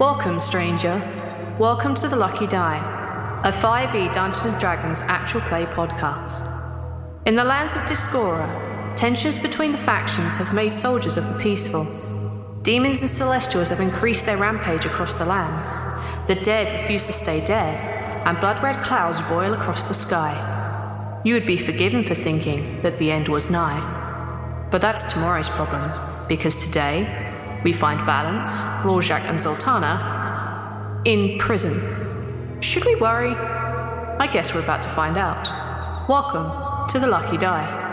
Welcome, stranger. Welcome to The Lucky Die, a 5e Dungeons & Dragons actual play podcast. In the lands of Discora, tensions between the factions have made soldiers of the peaceful. Demons and Celestials have increased their rampage across the lands. The dead refuse to stay dead, and blood red clouds boil across the sky. You would be forgiven for thinking that the end was nigh. But that's tomorrow's problem, because today, we find Balance, Rhal-Jakk, and Zaltanna in prison. Should we worry? I guess we're about to find out. Welcome to the Lucky Die.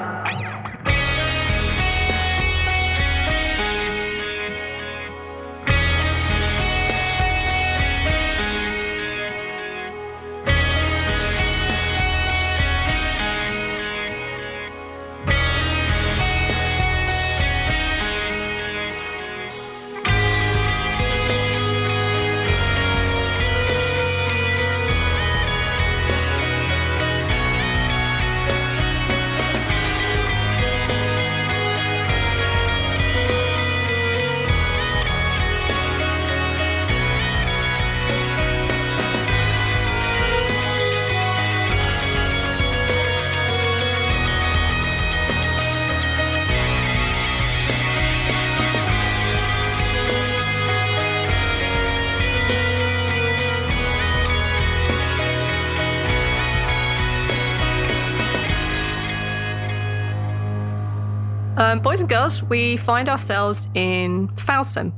Girls, we find ourselves in Falsum.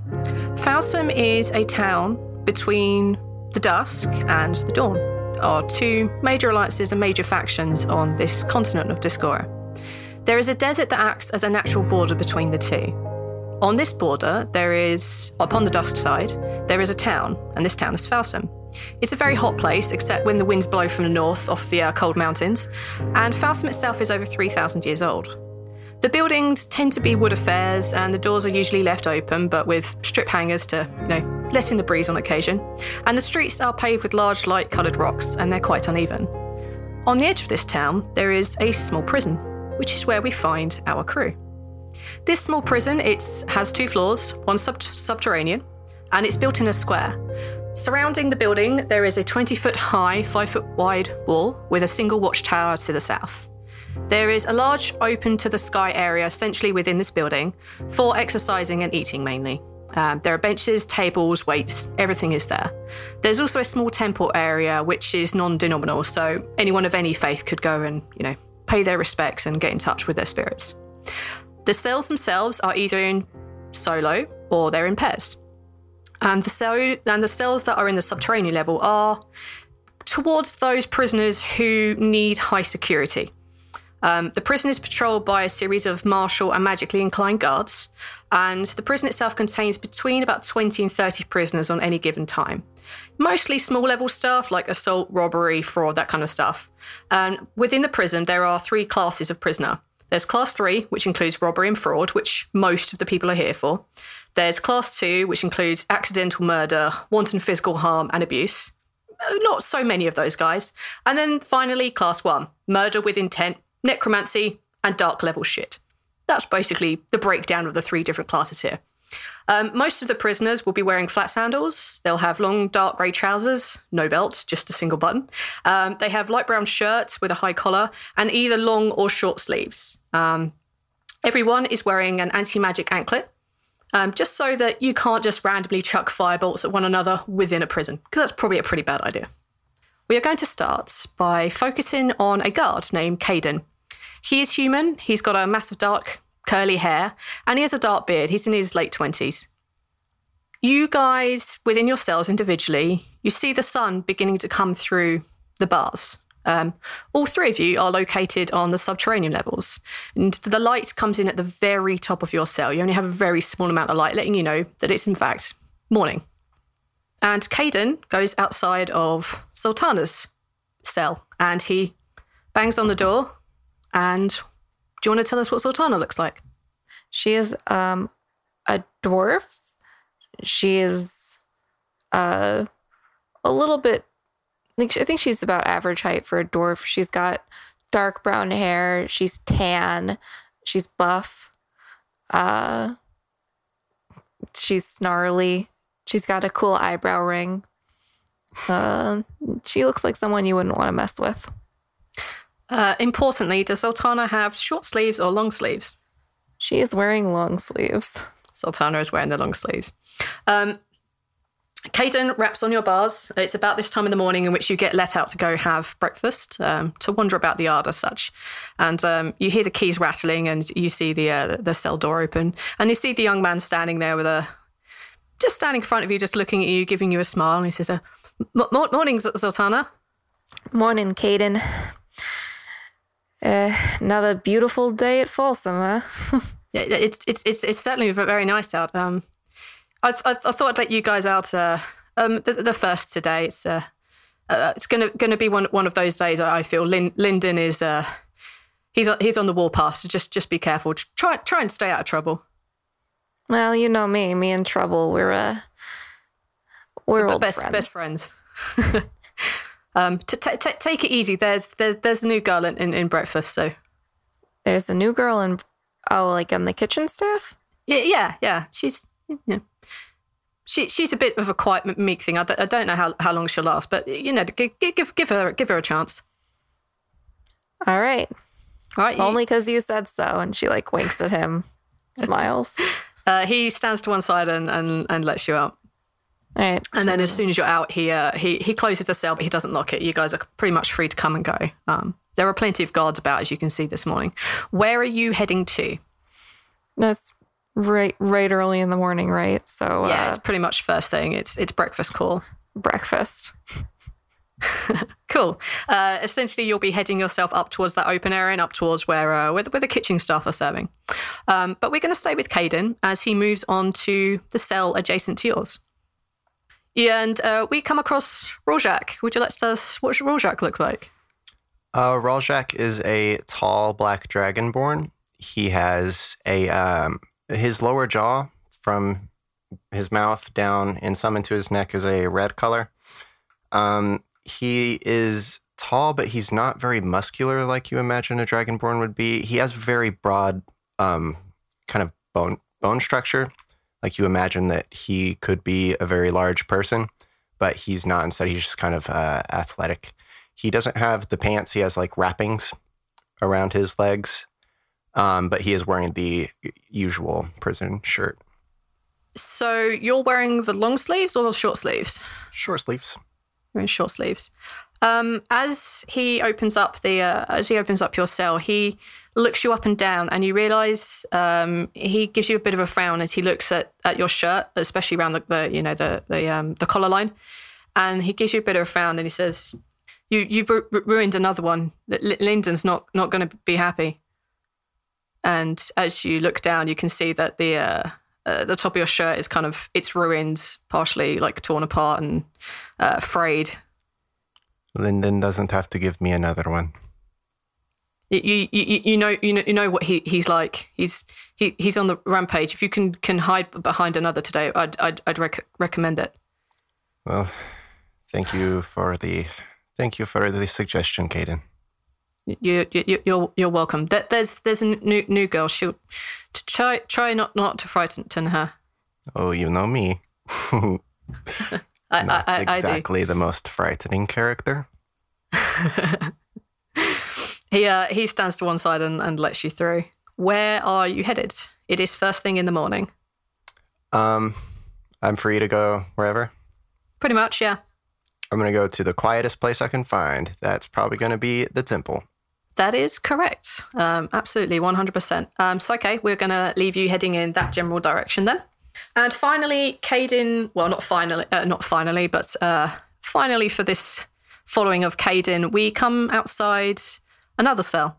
Falsum is a town between the dusk and the dawn, are two major alliances and major factions on this continent of Discora. There is a desert that acts as a natural border between the two. On this border, there is, upon the dusk side, there is a town, and this town is Falsum. It's a very hot place, except when the winds blow from the north off the uh, cold mountains, and Falsum itself is over 3,000 years old. The buildings tend to be wood affairs, and the doors are usually left open, but with strip hangers to, you know, let in the breeze on occasion. And the streets are paved with large, light coloured rocks, and they're quite uneven. On the edge of this town, there is a small prison, which is where we find our crew. This small prison it has two floors, one sub- subterranean, and it's built in a square. Surrounding the building, there is a 20 foot high, 5 foot wide wall with a single watchtower to the south. There is a large open to the sky area essentially within this building for exercising and eating mainly. Um, there are benches, tables, weights, everything is there. There's also a small temple area which is non denominational, so anyone of any faith could go and, you know, pay their respects and get in touch with their spirits. The cells themselves are either in solo or they're in pairs. And the, cell, and the cells that are in the subterranean level are towards those prisoners who need high security. Um, the prison is patrolled by a series of martial and magically inclined guards, and the prison itself contains between about 20 and 30 prisoners on any given time. Mostly small level stuff like assault, robbery, fraud, that kind of stuff. And within the prison, there are three classes of prisoner. There's class three, which includes robbery and fraud, which most of the people are here for. There's class two, which includes accidental murder, wanton physical harm, and abuse. Not so many of those guys. And then finally, class one murder with intent, necromancy, and dark level shit. That's basically the breakdown of the three different classes here. Um, most of the prisoners will be wearing flat sandals. They'll have long, dark grey trousers, no belt, just a single button. Um, they have light brown shirts with a high collar and either long or short sleeves. Um, everyone is wearing an anti magic anklet, um, just so that you can't just randomly chuck firebolts at one another within a prison, because that's probably a pretty bad idea. We are going to start by focusing on a guard named Caden. He is human. He's got a massive dark curly hair, and he has a dark beard. He's in his late 20s. You guys, within your cells individually, you see the sun beginning to come through the bars. Um, all three of you are located on the subterranean levels, and the light comes in at the very top of your cell. You only have a very small amount of light, letting you know that it's in fact morning. And Caden goes outside of Zaltanna's cell and he bangs on the door and do you want to tell us what Zaltanna looks like? She is um, a dwarf. She is uh, a little bit, I think she's about average height for a dwarf. She's got dark brown hair. She's tan. She's buff. Uh, she's snarly. She's got a cool eyebrow ring. Uh, she looks like someone you wouldn't want to mess with. Uh, importantly, does Zaltanna have short sleeves or long sleeves? She is wearing long sleeves. Zaltanna is wearing the long sleeves. Um, Caden raps on your bars. It's about this time in the morning in which you get let out to go have breakfast, um, to wander about the yard as such. And um, you hear the keys rattling and you see the uh, the cell door open. And you see the young man standing there with a, just standing in front of you, just looking at you, giving you a smile. And he says, uh, Morning, Zaltanna. Morning, Caden. Uh, another beautiful day at Folsom, huh? yeah, it's, it's it's it's certainly very nice out. Um, I, I, I thought I'd let you guys out. Uh, um, the, the first today. It's uh, uh, it's gonna gonna be one one of those days. I feel Lin, Lyndon is uh, he's he's on the warpath. So just just be careful. Try try and stay out of trouble. Well, you know me. Me in trouble. We're uh, we're old best friends. best friends. Um, t- t- t- take it easy. There's there's there's a new girl in, in, in breakfast, so there's a new girl in oh, like on the kitchen staff. Yeah, yeah, yeah. She's yeah. She she's a bit of a quiet meek thing. I d- I don't know how, how long she'll last, but you know, give give give her give her a chance. All right, all right. Only because you said so, and she like winks at him, smiles. Uh, he stands to one side and, and, and lets you out. And then as soon as you're out, he uh, he he closes the cell, but he doesn't lock it. You guys are pretty much free to come and go. Um, there are plenty of guards about, as you can see this morning. Where are you heading to? That's right, right early in the morning, right? So yeah, uh, it's pretty much first thing. It's it's breakfast call. Breakfast. cool. Uh, essentially, you'll be heading yourself up towards that open area and up towards where uh, where, where the kitchen staff are serving. Um, but we're going to stay with Caden as he moves on to the cell adjacent to yours. And uh, we come across Rhal-Jakk. Would you like to tell us what Rhal-Jakk looks like? Uh, Rorschach is a tall black dragonborn. He has a um, his lower jaw from his mouth down and some into his neck is a red color. Um, he is tall, but he's not very muscular like you imagine a dragonborn would be. He has very broad, um, kind of bone bone structure. Like you imagine that he could be a very large person, but he's not. Instead, he's just kind of uh, athletic. He doesn't have the pants. He has like wrappings around his legs, um, but he is wearing the usual prison shirt. So you're wearing the long sleeves or the short sleeves? Short sleeves. Wearing short sleeves. Um, as he opens up the uh, as he opens up your cell, he looks you up and down, and you realise um, he gives you a bit of a frown as he looks at, at your shirt, especially around the, the you know the the um, the collar line, and he gives you a bit of a frown, and he says, "You you've ru- ruined another one. L- Lyndon's not not going to be happy." And as you look down, you can see that the uh, uh, the top of your shirt is kind of it's ruined, partially like torn apart and uh, frayed. Lyndon doesn't have to give me another one. You, you, you know you know you know what he, he's like. He's he, he's on the rampage. If you can can hide behind another today, I'd I'd, I'd rec- recommend it. Well, thank you for the thank you for the suggestion, Caden. You, you you're you're welcome. There's there's a new new girl. She'll try try not not to frighten her. Oh, you know me. I, Not I, I, exactly the most frightening character. He uh, he stands to one side and, and lets you through. Where are you headed? It is first thing in the morning. Um, I'm free to go wherever. Pretty much, yeah. I'm gonna go to the quietest place I can find. That's probably gonna be the temple. That is correct. Um, absolutely, 100%. Um, so, okay, we're going to leave you heading in that general direction then. And finally, Caden, well, not finally, uh, not finally, but uh, finally for this following of Caden, we come outside another cell.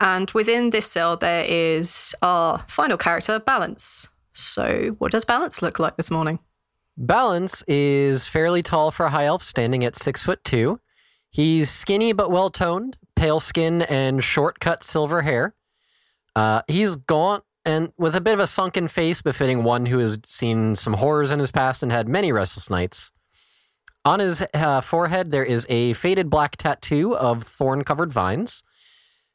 And within this cell, there is our final character, Balance. So, what does Balance look like this morning? Balance is fairly tall for a high elf, standing at six foot two. He's skinny but well toned, pale skin and short cut silver hair. Uh, he's gaunt and with a bit of a sunken face befitting one who has seen some horrors in his past and had many restless nights. On his uh, forehead, there is a faded black tattoo of thorn covered vines.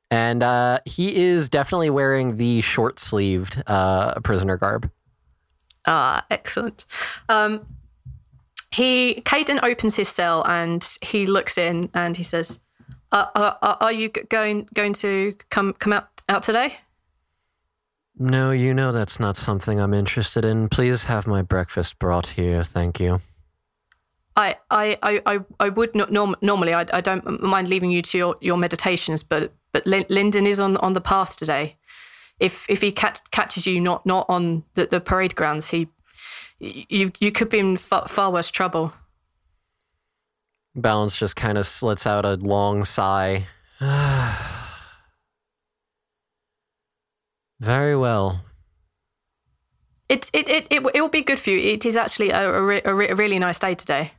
And uh, he is definitely wearing the short sleeved uh, prisoner garb. Ah, excellent. Um, he Caden opens his cell and he looks in and he says, uh, uh, uh, "Are you going going to come come out out today?" No, you know that's not something I'm interested in. Please have my breakfast brought here, thank you. I I I I, I would not norm- normally. I, I don't mind leaving you to your, your meditations, but but Lyndon is on on the path today. If if he cat- catches you not not on the, the parade grounds, he you you could be in far, far worse trouble. Balance just kind of slits out a long sigh. Very well. It it it it, it will be good for you. It is actually a, a, re- a, re- a really nice day today.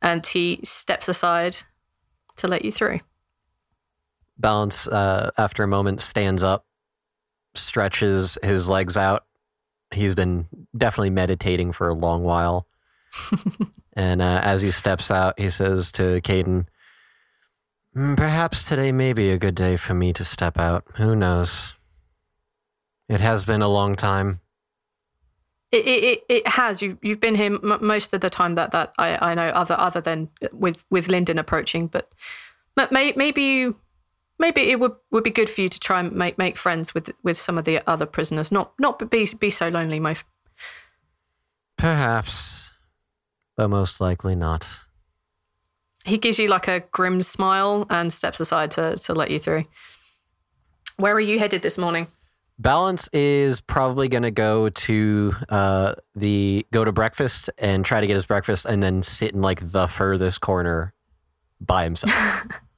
And he steps aside to let you through. Balance, uh, after a moment, stands up, stretches his legs out. He's been definitely meditating for a long while. and uh, as he steps out, he says to Caden, "Mm, Mm, perhaps today may be a good day for me to step out. Who knows? It has been a long time. It it, it, has. You you've been here m- most of the time that, that I, I know. Other other than with with Lyndon approaching, but but may, maybe you maybe it would, would be good for you to try and make make friends with with some of the other prisoners. Not not be be so lonely, my. f- Perhaps, but most likely not. He gives you like a grim smile and steps aside to to let you through. Where are you headed this morning? Balance is probably going to go to uh, the go to breakfast and try to get his breakfast, and then sit in like the furthest corner by himself.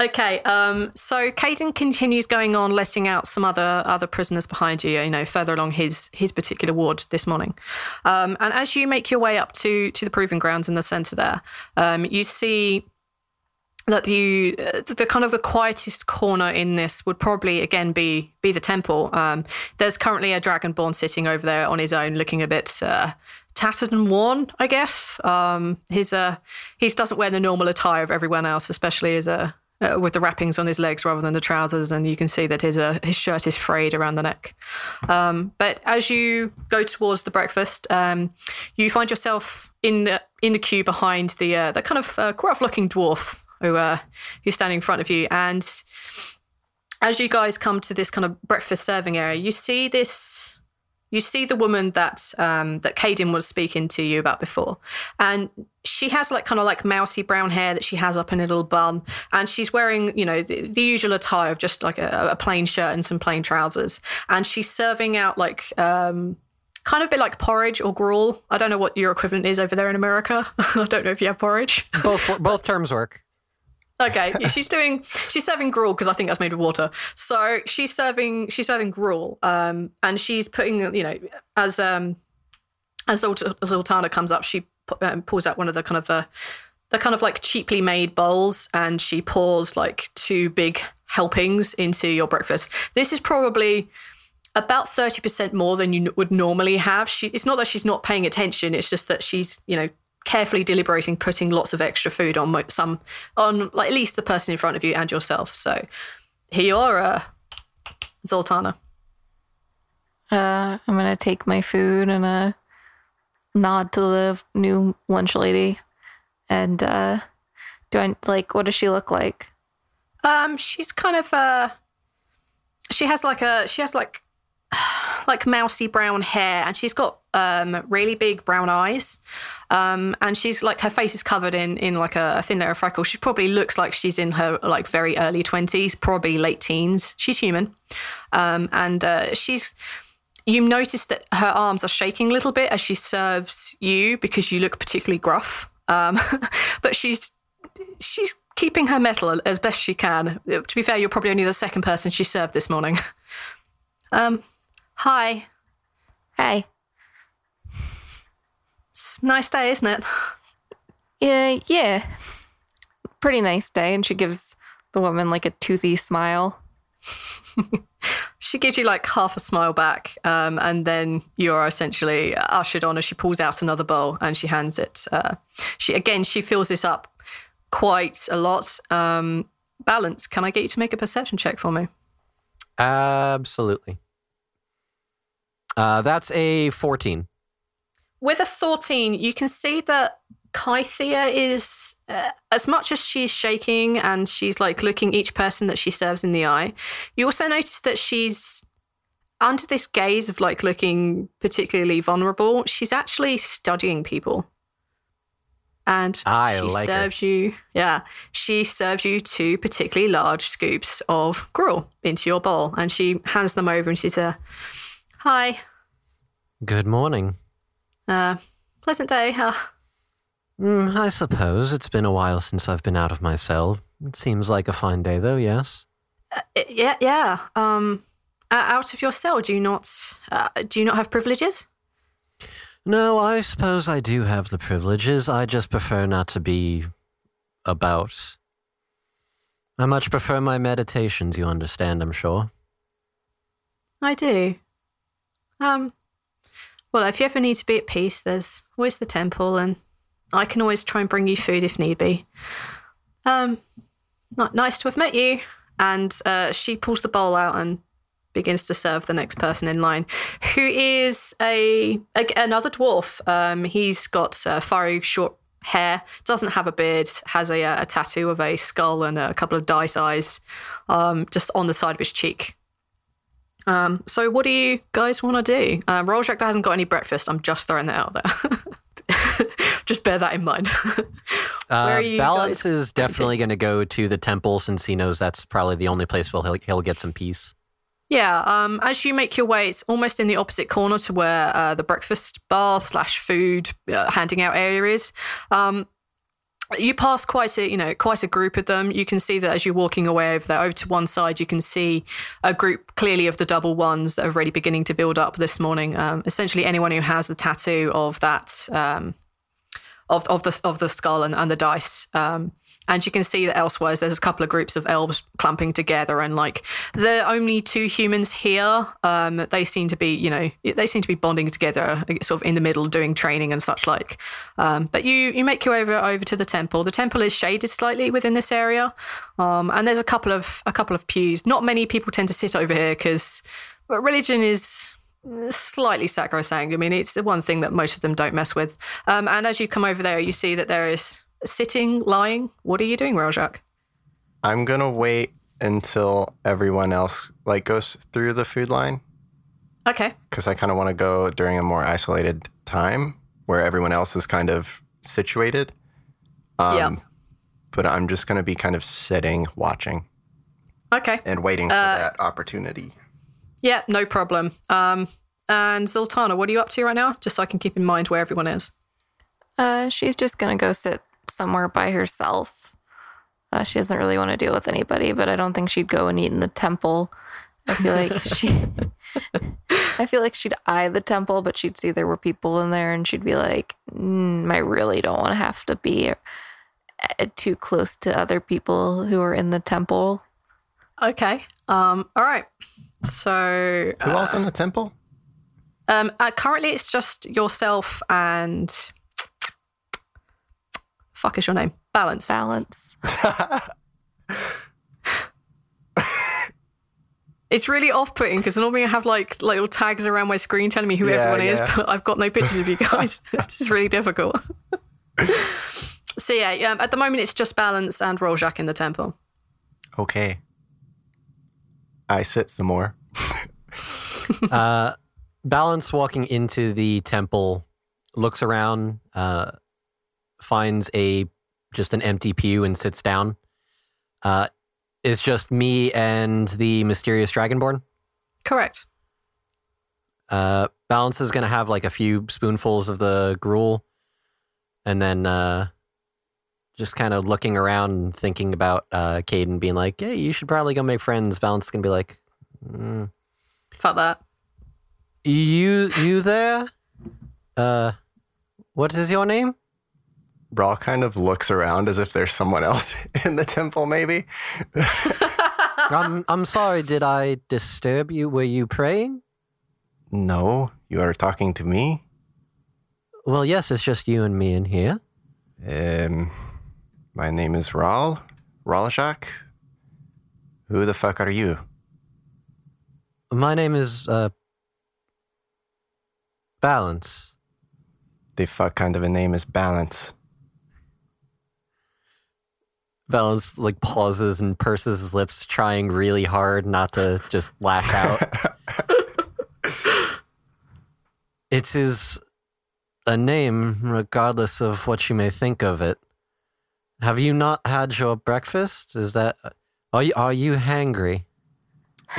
Okay, um, so Caden continues going on, letting out some other other prisoners behind you. You know, further along his his particular ward this morning, um, and as you make your way up to to the proving grounds in the centre there, um, you see that you uh, the kind of the quietest corner in this would probably again be be the temple. Um, there's currently a dragonborn sitting over there on his own, looking a bit uh, tattered and worn, I guess. Um, his uh, he doesn't wear the normal attire of everyone else, especially as a uh, with the wrappings on his legs rather than the trousers, and you can see that his uh, his shirt is frayed around the neck. Um, but as you go towards the breakfast, um, you find yourself in the in the queue behind the uh, the kind of uh, gruff looking dwarf who uh, who's standing in front of you, and as you guys come to this kind of breakfast serving area, you see this. You see the woman that um, that Caden was speaking to you about before, and she has like kind of like mousy brown hair that she has up in a little bun, and she's wearing you know the, the usual attire of just like a, a plain shirt and some plain trousers, and she's serving out like um, kind of a bit like porridge or gruel. I don't know what your equivalent is over there in America. I don't know if you have porridge. both both terms work. Okay, she's doing she's serving gruel because I think that's made of water. So she's serving she's serving gruel, um, and she's putting you know as um as Zaltanna comes up, she um, pulls out one of the kind of the the kind of like cheaply made bowls, and she pours like two big helpings into your breakfast. This is probably about 30% more than you would normally have. She, it's not that she's not paying attention, it's just that she's, you know, carefully deliberating putting lots of extra food on mo- some on like at least the person in front of you and yourself. So here you are, uh, Zaltanna. Uh, I'm gonna take my food and uh, nod to the new lunch lady, and uh, do I like what does she look like? Um, she's kind of uh, she has like a she has like like mousy brown hair, and she's got um really big brown eyes. Um, and she's like her face is covered in in like a, a thin layer of freckles. She probably looks like she's in her like very early twenties, probably late teens. She's human, um, and uh, she's. You notice that her arms are shaking a little bit as she serves you because you look particularly gruff. Um, but she's she's keeping her metal as best she can. To be fair, you're probably only the second person she served this morning. Um, hi. Hey, nice day, isn't it? yeah, yeah, pretty nice day. And she gives the woman like a toothy smile. She gives you like half a smile back, um, and then you're essentially ushered on as she pulls out another bowl and she hands it. Uh, she again, she fills this up quite a lot. Um, balance. Can I get you to make a perception check for me? Absolutely. Uh, that's a 14. With a 14, you can see that Kythia is, uh, as much as she's shaking and she's like looking each person that she serves in the eye, you also notice that she's under this gaze of like looking particularly vulnerable. She's actually studying people. And I she like her. serves you, yeah, she serves you two particularly large scoops of gruel into your bowl. And she hands them over and she says, Hi, Good morning. Uh, pleasant day. huh? Mm, I suppose it's been a while since I've been out of my cell. It seems like a fine day, though, yes? Yeah, yeah. Um, out of your cell, do you not? Uh, do you not have privileges? No, I suppose I do have the privileges. I just prefer not to be about. I much prefer my meditations, you understand, I'm sure. I do. Um, well, if you ever need to be at peace, there's always the temple, and I can always try and bring you food if need be. Um, not nice to have met you. And uh, she pulls the bowl out and begins to serve the next person in line, who is a, a another dwarf. Um, he's got uh, short hair, doesn't have a beard, has a, a tattoo of a skull and a couple of dice eyes, um, just on the side of his cheek. Um, so what do you guys want to do? Uh, Rhal-Jakk hasn't got any breakfast. I'm just throwing that out there. just bear that in mind. Uh, Balance is definitely going to go to the temple since he knows that's probably the only place where he'll, he'll get some peace. Yeah, um, as you make your way, it's almost in the opposite corner to where uh, the breakfast bar slash food uh, handing out area is. Um, you pass quite a you know quite a group of them. You can see that as you're walking away over there, over to one side, you can see a group clearly of the double ones that are already beginning to build up this morning. Um, essentially, anyone who has the tattoo of that um, of of the of the skull and, and the dice. Um, and you can see that elsewhere there's a couple of groups of elves clumping together, and like the only two humans here. Um, they seem to be, you know, they seem to be bonding together, sort of in the middle, doing training and such like. Um, but you you make your way over over to the temple. The temple is shaded slightly within this area, um, and there's a couple of a couple of pews. Not many people tend to sit over here because religion is slightly sacrosanct. I mean, it's the one thing that most of them don't mess with. Um, and as you come over there, you see that there is sitting, lying. What are you doing, Rhal-Jakk? I'm gonna wait until everyone else like goes through the food line Okay. because I kind of want to go during a more isolated time where everyone else is kind of situated. Um, Yeah. But I'm just gonna be kind of sitting, watching, Okay. and waiting for that opportunity. Yeah, no problem. Um, and Zaltanna, what are you up to right now? Just so I can keep in mind where everyone is. Uh, she's just gonna go sit somewhere by herself. Uh, she doesn't really want to deal with anybody, but I don't think she'd go and eat in the temple. I feel like she. I feel like she'd eye the temple, but she'd see there were people in there, and she'd be like, mm, "I really don't want to have to be uh, too close to other people who are in the temple." Okay. Um. All right. So Who else in the temple? um, uh, currently it's just yourself and fuck is your name? Balance. Balance. It's really off-putting because normally I have like little tags around my screen telling me who Yeah, everyone is, but I've got no pictures of you guys. it's really difficult. so yeah, um, at the moment it's just Balance and Rhal-Jakk in the temple. Okay. I sit some more. Uh, Balance walking into the temple, looks around, uh, finds a just an empty pew and sits down. Uh, it's just me and the mysterious dragonborn. Correct. Uh, Balance is gonna have like a few spoonfuls of the gruel, and then uh, just kind of looking around and thinking about uh, Caden being like, "Hey, you should probably go make friends." Balance is gonna be like, mm, Fuck that. "You, you there? Uh, what is your name?" Raw kind of looks around as if there's someone else in the temple, maybe. I'm, I'm sorry. Did I disturb you? Were you praying? No, you are talking to me. Well, yes. It's just you and me in here. Um, my name is Ral. Ralashak. Who the fuck are you? My name is uh, Balance. The fuck kind of a name is Balance. Balance like pauses and purses his lips, trying really hard not to just lash out. it is a name, regardless of what you may think of it. Have you not had your breakfast? Is that are you are you hangry?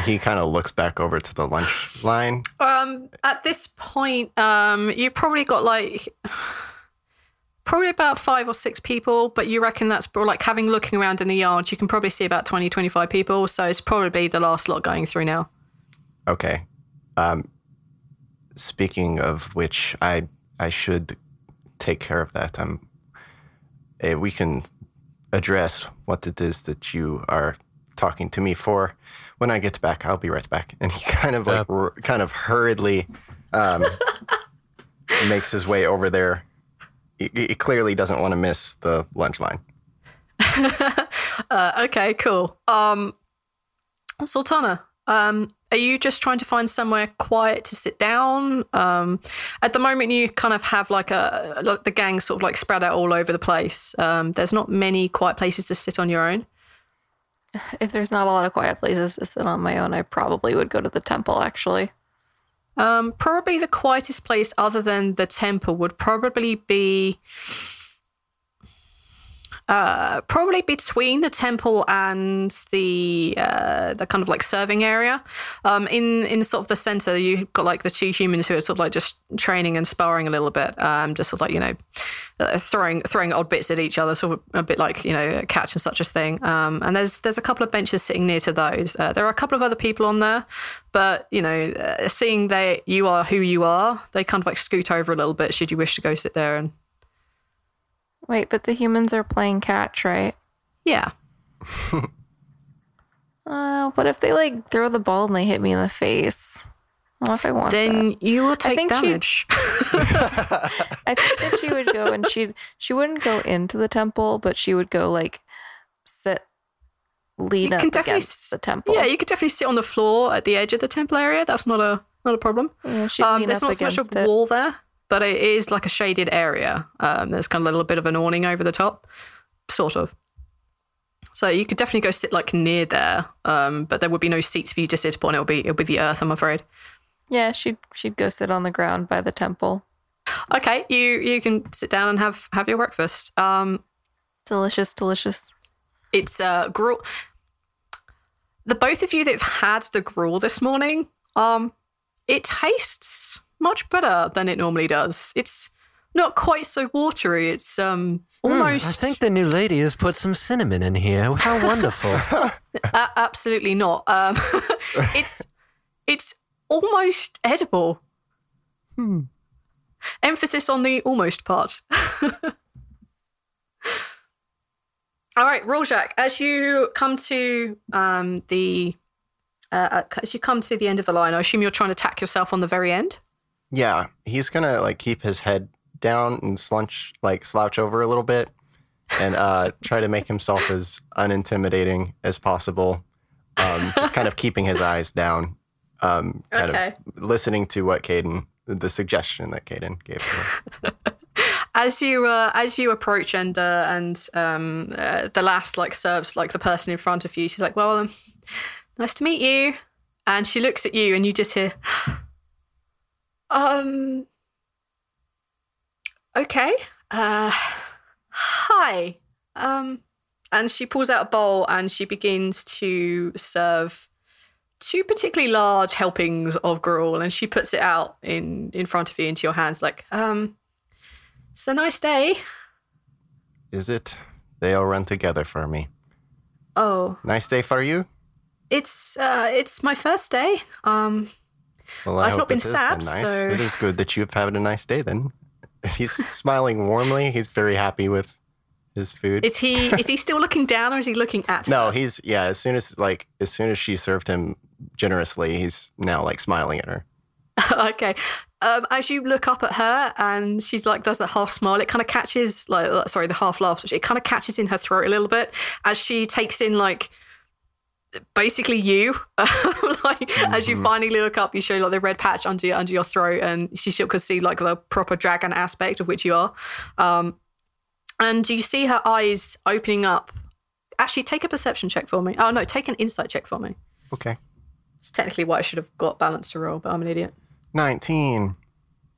He kind of looks back over to the lunch line. Um, at this point, um, you probably got like probably about five or six people, but you reckon that's like having looking around in the yard, you can probably see about 20, 25 people. So it's probably the last lot going through now. Okay. Um, speaking of which, I I should take care of that. Um, eh, we can address what it is that you are talking to me for when I get back. I'll be right back. And he kind of like r- kind of hurriedly um, makes his way over there. He, he clearly doesn't want to miss the lunch line. Uh, okay, cool. Um, Zaltanna, um, are you just trying to find somewhere quiet to sit down? Um, at the moment, you kind of have like a like the gang sort of like spread out all over the place. Um, there's not many quiet places to sit on your own. If there's not a lot of quiet places to sit on my own, I probably would go to the temple. Actually, Um, probably the quietest place other than the temple would probably be uh, probably between the temple and the uh, the kind of like serving area. Um, in in sort of the center, you've got like the two humans who are sort of like just training and sparring a little bit, um, just sort of like you know uh, throwing throwing odd bits at each other, sort of a bit like you know catch and such a thing. Um, and there's there's a couple of benches sitting near to those. Uh, there are a couple of other people on there, but you know, uh, seeing they you are who you are, they kind of like scoot over a little bit should you wish to go sit there and wait, but the humans are playing catch, right? yeah. Uh, what if they like throw the ball and they hit me in the face? What if I want that? Then you will take think she- damage. I think that she would go and she she wouldn't go into the temple, but she would go like sit lean You up against the temple. yeah, you could definitely sit on the floor at the edge of the temple area. That's not a not a problem. Yeah, she'd Um, there's not so much a wall there, but it is like a shaded area. Um, there's kind of a little bit of an awning over the top, sort of. So you could definitely go sit like near there, um, but there would be no seats for you to sit upon. It'll be it'll be the earth, I'm afraid. Yeah, she'd she'd go sit on the ground by the temple. Okay, you you can sit down and have have your breakfast. Um, Delicious, delicious. it's uh gruel. The both of you that've had the gruel this morning, um, it tastes much better than it normally does. It's not quite so watery. It's um Hmm, almost. I think the new lady has put some cinnamon in here. How wonderful. Absolutely not. Um, it's it's almost edible. Hmm. Emphasis on the almost part. All right, Rhal-Jakk. As you come to um, the uh, uh, as you come to the end of the line, I assume you're trying to tack yourself on the very end. Yeah, he's gonna like keep his head down and slunch like slouch over a little bit and uh try to make himself as unintimidating as possible. Um just kind of keeping his eyes down. Um kind Okay. of listening to what Caden the suggestion that Caden gave him. as you uh, as you approach and uh, and um, uh, the last like serves like the person in front of you. She's like, "Well, um, nice to meet you," and she looks at you, and you just hear, "Um, okay, uh, hi." Um, and she pulls out a bowl and she begins to serve two particularly large helpings of gruel, and she puts it out in in front of you into your hands, like, um. It's a nice day. Is it? They all run together for me. Oh, Nice day for you? it's uh, it's my first day. Um, Well, I I've hope not been stabbed, nice. so- It is good that you've had a nice day then. He's smiling warmly. He's very happy with his food. is he is he still looking down or is he looking at? No, he's yeah. As soon as like as soon as she served him generously, he's now like smiling at her. okay. Um, as you look up at her and she's like does that half smile, it kind of catches like sorry the half laugh. It kind of catches in her throat a little bit as she takes in like basically you. like as you finally look up, you show like the red patch under your, under your throat, and she still can see like the proper dragon aspect of which you are. Um, and you see her eyes opening up. Actually, take a perception check for me. Oh no, take an insight check for me. Okay, It's technically what I should have got balance to roll, but I'm an idiot. nineteen.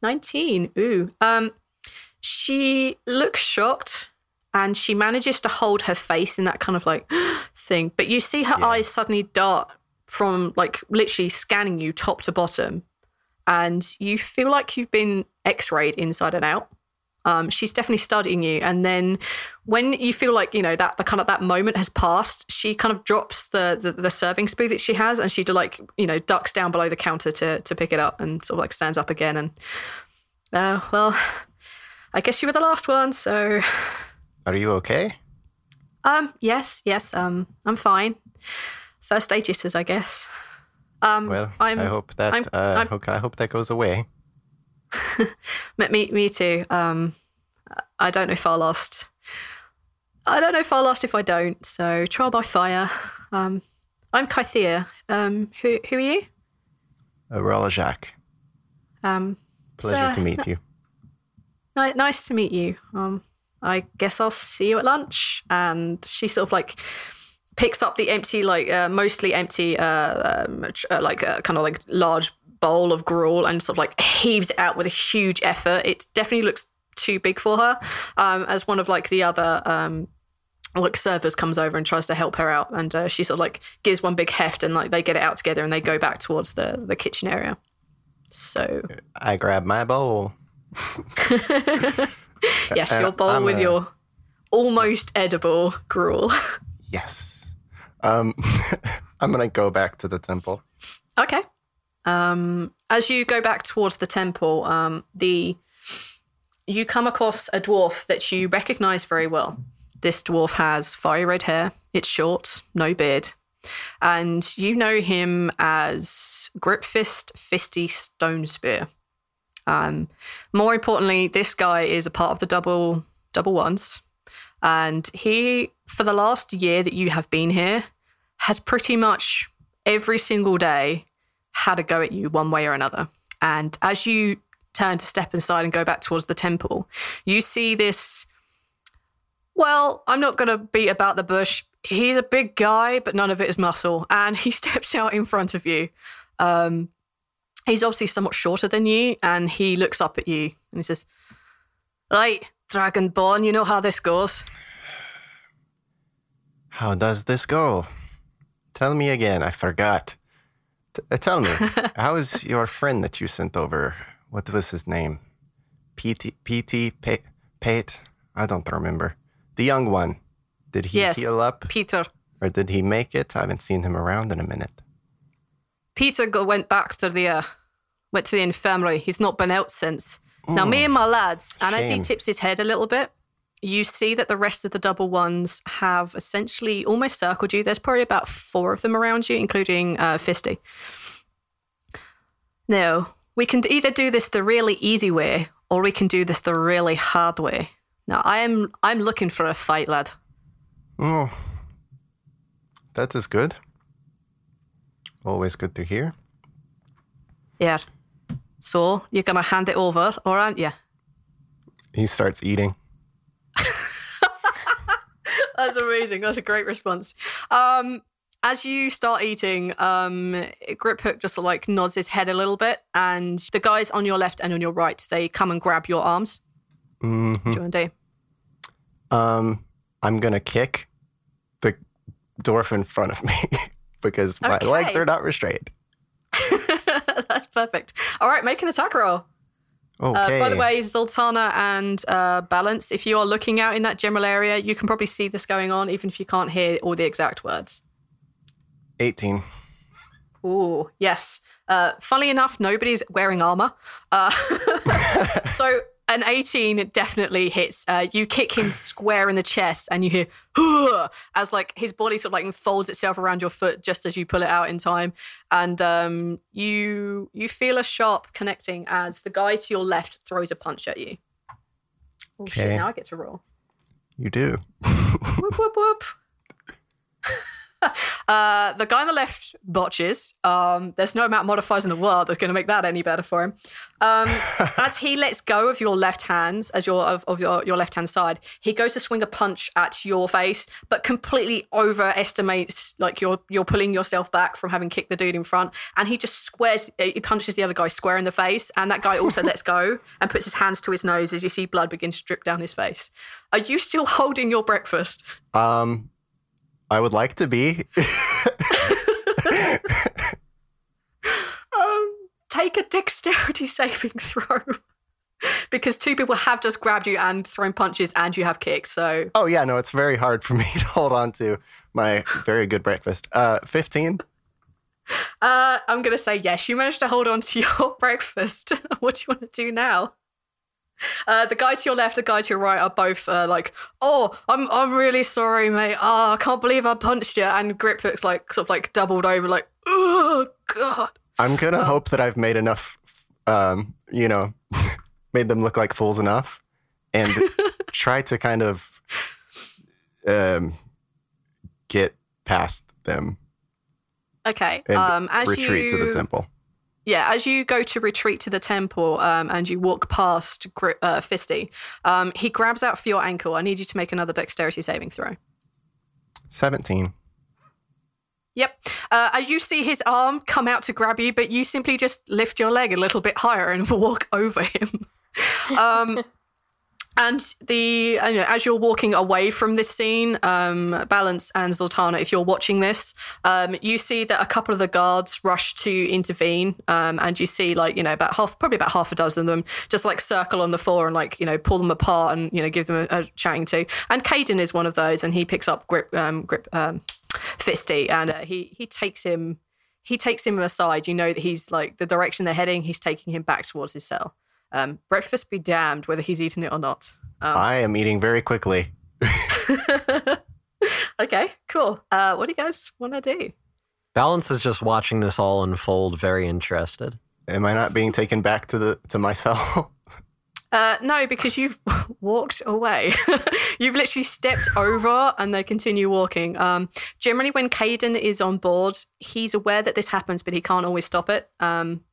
19. Ooh. Um she looks shocked and she manages to hold her face in that kind of like thing, but you see her Yeah. eyes suddenly dart from like literally scanning you top to bottom and you feel like you've been x-rayed inside and out. Um, she's definitely studying you, and then when you feel like you know that the kind of that moment has passed, she kind of drops the the, the serving spoon that she has, and she like you know ducks down below the counter to to pick it up, and sort of like stands up again, and uh, well, I guess you were the last one, so Are you okay? um, yes, yes, um, I'm fine. First jitters, I guess. Um, Well, I'm, I hope that I'm- uh, I'm- hope- I hope that goes away. Me, me, too. Um, I don't know if I'll last. I don't know if I'll last if I don't. So trial by fire. Um, I'm Kythea. Um, who who are you? Uh, Rolla Jacques. Um, Pleasure uh, to meet you. Ni- nice to meet you. Um, I guess I'll see you at lunch. And she sort of like picks up the empty, like uh, mostly empty, uh, um, uh, like uh, kind of like large bowl of gruel, and sort of like heaves it out with a huge effort. It definitely looks too big for her. Um, as one of like the other. Um, like servers comes over and tries to help her out, and uh, she sort of like gives one big heft, and like they get it out together, and they go back towards the the kitchen area. So I grab my bowl. Yes, Uh, your bowl I'm with a- your almost edible gruel. Yes. Um, I'm gonna go back to the temple. okay. Um, as you go back towards the temple, um, the you come across a dwarf that you recognize very well. This dwarf has fiery red hair. It's short, no beard, and you know him as Gripfist Fisty Stone Spear. Um, more importantly, this guy is a part of the double double ones, and he, for the last year that you have been here, has pretty much every single day had a go at you one way or another. And as you turn to step inside and go back towards the temple, you see this. Well, I'm not going to beat about the bush. He's a big guy, but none of it is muscle. And he steps out in front of you. Um, he's obviously somewhat shorter than you, and he looks up at you and he says, Right, Dragonborn, you know how this goes. How does this go? Tell me again. I forgot. T- uh, tell me, how is your friend that you sent over? What was his name? PT, PT, Pa- Pate. I don't remember. The young one. Did he yes, heal up Peter. or did he make it? I haven't seen him around in a minute. Peter go, went back to the uh, went to the infirmary. He's not been out since. Now, me and my lads, and as he tips his head a little bit, you see that the rest of the double ones have essentially almost circled you. There's probably about four of them around you, including uh, Fisty. Now, we can either do this the really easy way, or we can do this the really hard way. Now, I am I'm looking for a fight, lad. Oh, that is good. Always good to hear. Yeah. So you're gonna hand it over, or aren't you? He starts eating. That's amazing. That's a great response. Um, as you start eating, um, Grip Hook just like nods his head a little bit, and the guys on your left and on your right they come and grab your arms. hmm do you want to do? Um, I'm gonna kick the dwarf in front of me because my legs are not restrained. That's perfect. All right, make an attack roll. Okay. Uh, by the way, Zaltanna and uh, Balance, if you are looking out in that general area, you can probably see this going on, even if you can't hear all the exact words. 18. Ooh, yes. Uh, funnily enough, nobody's wearing armor. Uh, so an 18 definitely hits. Uh, you kick him square in the chest, and you hear "Huh," as like his body sort of like folds itself around your foot just as you pull it out in time, and um, you you feel a sharp connecting as the guy to your left throws a punch at you. Oh shit! Okay. Now I get to roll. You do. whoop whoop whoop. uh, the guy on the left botches. Um, there's no amount of modifiers in the world that's going to make that any better for him. Um, as he lets go of your left hand, as your of, of your, your left hand side, he goes to swing a punch at your face, but completely overestimates like you're you're pulling yourself back from having kicked the dude in front, and he just squares. He punches the other guy square in the face, and that guy also lets go and puts his hands to his nose as you see blood begin to drip down his face. Are you still holding your breakfast? Um, I would like to be. Um, take a dexterity saving throw. because two people have just grabbed you and thrown punches and you have kicked. So oh yeah, no, it's very hard for me to hold on to my very good breakfast. Uh, 15. uh, I'm going to say yes. You managed to hold on to your breakfast. what do you want to do now? Uh, the guy to your left, the guy to your right are both uh, like, "Oh, I'm I'm really sorry, mate. Oh, I can't believe I punched you." And Grip looks like sort of like doubled over, like, "Oh God." I'm gonna hope that I've made enough, um, you know, made them look like fools enough, and try to kind of um, get past them Okay. and Um, as retreat you to the temple. Yeah, as you go to retreat to the temple um, and you walk past Gri- uh, Fisty, um, he grabs out for your ankle. I need you to make another dexterity saving throw. 17. Yep. Uh, as you see his arm come out to grab you, but you simply just lift your leg a little bit higher and walk over him. Um, and the uh, you know, as you're walking away from this scene, um, Balance and Zaltanna, if you're watching this, um, you see that a couple of the guards rush to intervene, um, and you see like you know about half, probably about half a dozen of them, just like circle on the floor and like you know pull them apart and you know give them a, a chatting to. And Caden is one of those, and he picks up grip, um, grip, um, Fisty, and uh, he he takes him he takes him aside. You know that he's like the direction they're heading. He's taking him back towards his cell. Um, breakfast be damned whether he's eaten it or not. Um, I am eating very quickly. okay, cool. Uh, what do you guys want to do? Balance is just watching this all unfold, very interested. Am I not being taken back to the to my cell? Uh, no, because you've walked away. you've literally stepped over and they continue walking. Um, generally, when Caden is on board, he's aware that this happens, but he can't always stop it. Um,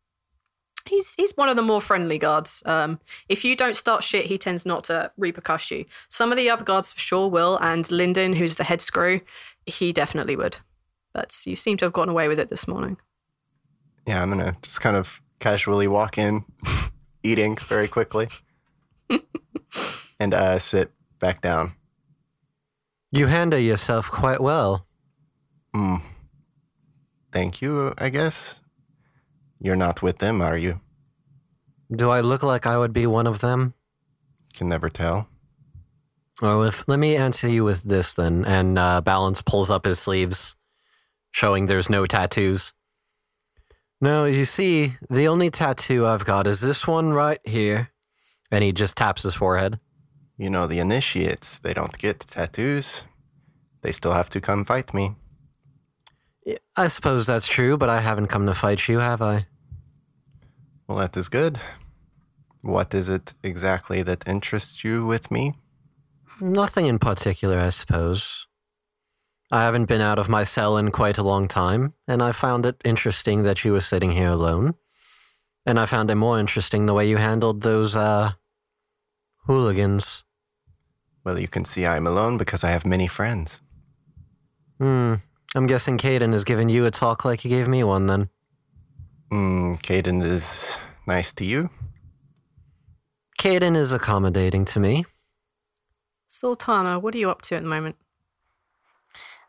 he's he's one of the more friendly guards. Um, if you don't start shit, he tends not to repercuss you. Some of the other guards for sure will, and Lyndon, who's the head screw, he definitely would. But you seem to have gotten away with it this morning. yeah, I'm gonna just kind of casually walk in, eating very quickly, and uh, sit back down. You handle yourself quite well. Hmm. Thank you, I guess. You're not with them, are you? Do I look like I would be one of them? Can never tell. Well, if, let me answer you with this then. And uh, Balance pulls up his sleeves, showing there's no tattoos. No, you see, the only tattoo I've got is this one right here. And he just taps his forehead. You know, the initiates, they don't get tattoos. They still have to come fight me. I suppose that's true, but I haven't come to fight you, have I? Well, that is good. What is it exactly that interests you with me? Nothing in particular, I suppose. I haven't been out of my cell in quite a long time, and I found it interesting that you were sitting here alone. And I found it more interesting the way you handled those, uh, hooligans. Well, you can see I'm alone because I have many friends. Hmm. I'm guessing Caden has given you a talk like he gave me one then. Hmm, Caden is nice to you. Caden is accommodating to me. Zaltanna, what are you up to at the moment?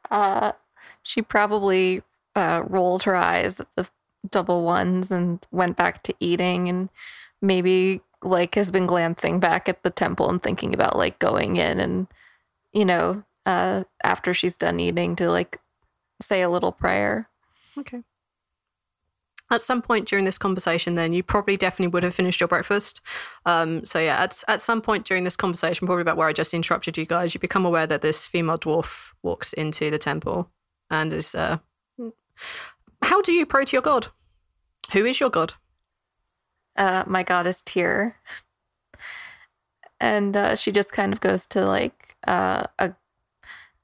Uh, she probably uh, rolled her eyes at the double ones and went back to eating and maybe like has been glancing back at the temple and thinking about like going in and you know uh after she's done eating to like say a little prayer Okay. At some point during this conversation, then you probably definitely would have finished your breakfast. Um, so yeah, at at some point during this conversation, probably about where I just interrupted you guys, you become aware that this female dwarf walks into the temple and is. Uh, how do you pray to your god? Who is your god? uh my goddess Tyr and uh she just kind of goes to like uh a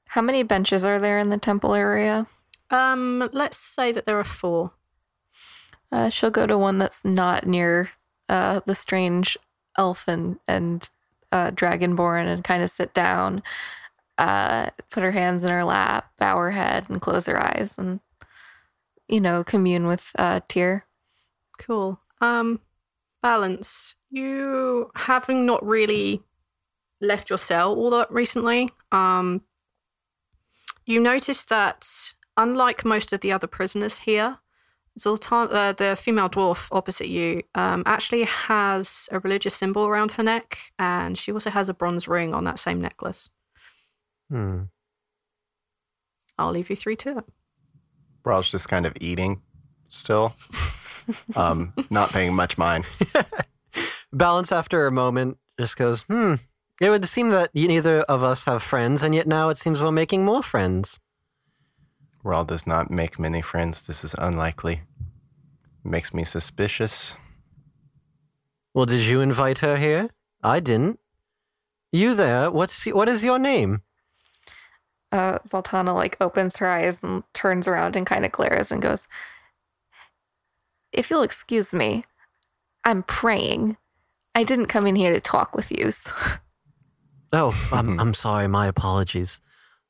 how many benches are there in the temple area Um, let's say that there are four. Uh, she'll go to one that's not near uh, the strange elf and, and uh, dragonborn and kind of sit down, uh, put her hands in her lap, bow her head, and close her eyes, and you know commune with uh, Tyr. Cool. Um, balance. You having not really left your cell all that recently. Um, you notice that unlike most of the other prisoners here, Zoltan, uh, the female dwarf opposite you, um, actually has a religious symbol around her neck, and she also has a bronze ring on that same necklace. Hmm. I'll leave you three to it. Brawl's just kind of eating still. um, not paying much mind. Balance after a moment just goes, hmm. It would seem that neither of us have friends, and yet now it seems we're making more friends. Rawl does not make many friends. This is unlikely. Makes me suspicious. Well, did you invite her here? I didn't. You there? What's what is your name? Uh, Zaltanna like opens her eyes and turns around and kind of glares and goes, "If you'll excuse me, I'm praying. I didn't come in here to talk with you." Oh, I'm I'm sorry. My apologies.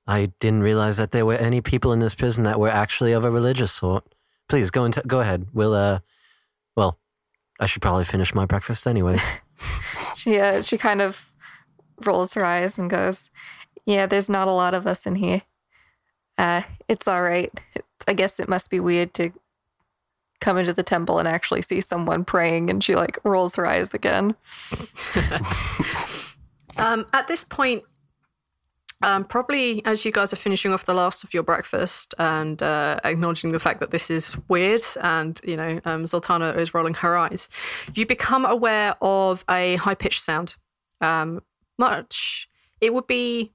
I didn't realize that there were any people in this prison that were actually of a religious sort. Please go and t- go ahead. We'll uh, well, I should probably finish my breakfast anyways. She uh, she kind of rolls her eyes and goes, "Yeah, there's not a lot of us in here. Uh, it's all right. I guess it must be weird to come into the temple and actually see someone praying." And she like rolls her eyes again. Um, at this point, um, probably as you guys are finishing off the last of your breakfast and uh, acknowledging the fact that this is weird, and you know um, Zaltanna is rolling her eyes, you become aware of a high pitched sound. Um, much it would be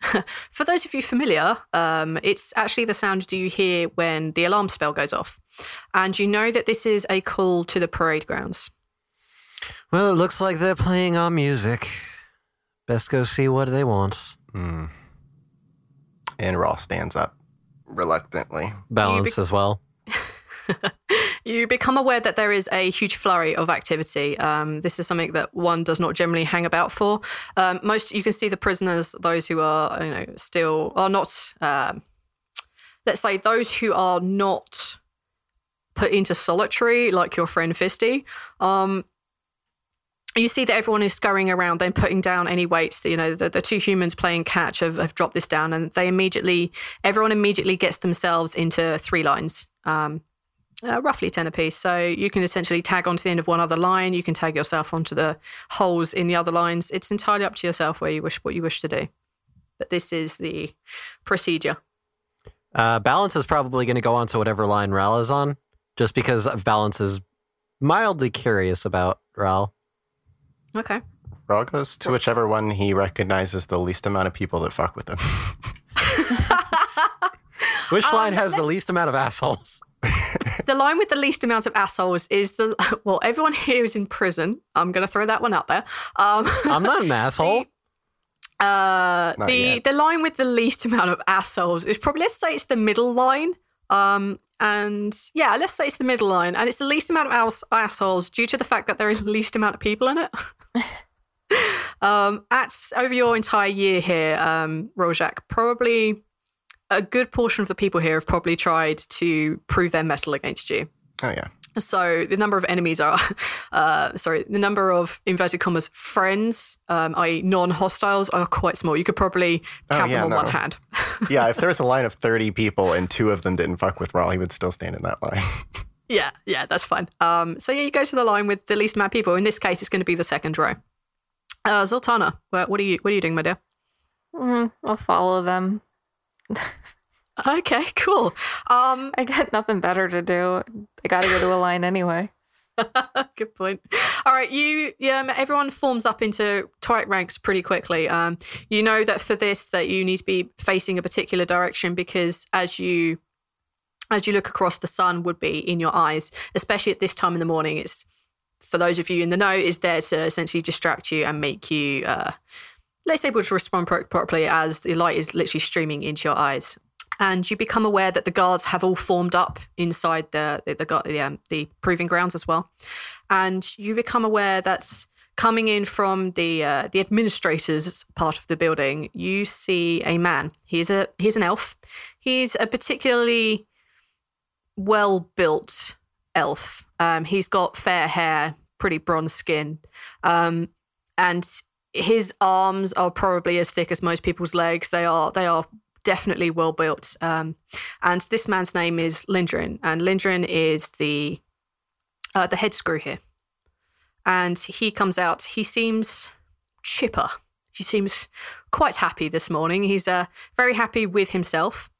for those of you familiar. Um, it's actually the sound you hear when the alarm spell goes off, and you know that this is a call to the parade grounds. well, it looks like they're playing our music. Best go see what they want. Hmm. And Rawl stands up reluctantly. Balance as well. You become aware that there is a huge flurry of activity. Um, this is something that one does not generally hang about for. Um, most you can see the prisoners, those who are you know still are not. Um, let's say those who are not put into solitary, like your friend Fisty. Um, you see that everyone is scurrying around, then putting down any weights. You know, the, the two humans playing catch have, have dropped this down, and they immediately, everyone immediately gets themselves into three lines. Um, Uh, roughly 10 apiece. So you can essentially tag onto the end of one other line. You can tag yourself onto the holes in the other lines. It's entirely up to yourself where you wish what you wish to do. But this is the procedure. Uh, balance is probably going to go on to whatever line Ral is on, just because balance is mildly curious about Ral. Okay. Rawl goes to whichever one he recognizes the least amount of people that fuck with him. Which Um, line has the let's- least amount of assholes? The line with the least amount of assholes is the well, everyone here is in prison. I'm going to throw that one out there. Um, I'm not an asshole. uh, Not the yet. the line with the least amount of assholes is probably let's say it's the middle line. Um, and yeah, let's say it's the middle line, and it's the least amount of ass- assholes due to the fact that there is the least amount of people in it. um, at over your entire year here, um, Rhal-Jakk, probably a good portion of the people here have probably tried to prove their mettle against you. Oh yeah. So the number of enemies are, uh, sorry, the number of inverted commas friends, um, i.e., non-hostiles, are quite small. You could probably Oh, count yeah, them on one hand. Yeah, if there was a line of 30 people and two of them didn't fuck with Rawl, he would still stand in that line. yeah, yeah, that's fine. Um, so yeah, you go to the line with the least amount of people. In this case, it's going to be the second row. Uh, Zaltanna, what, what are you? What are you doing, my dear? Mm, I'll follow them. Okay, cool. Um, I got nothing better to do. I got to go to a line anyway. Good point. All right, you yeah, um, everyone forms up into tight ranks pretty quickly. Um, you know that for this that you need to be facing a particular direction because as you as you look across, the sun would be in your eyes, especially at this time in the morning. It's for those of you in the know, is there to essentially distract you and make you uh, less able to respond pro- properly as the light is literally streaming into your eyes. And you become aware that the guards have all formed up inside the the the, the, um, the proving grounds as well. And you become aware that coming in from the uh, the administrators part of the building, you see a man. He's a he's an elf. He's a particularly well built elf. Um, he's got fair hair, pretty bronze skin, um, and his arms are probably as thick as most people's legs. They are they are definitely well built. Um, and this man's name is Lindrin, and Lindrin is the uh, the head screw here. And he comes out. He seems chipper. He seems quite happy this morning. He's uh, very happy with himself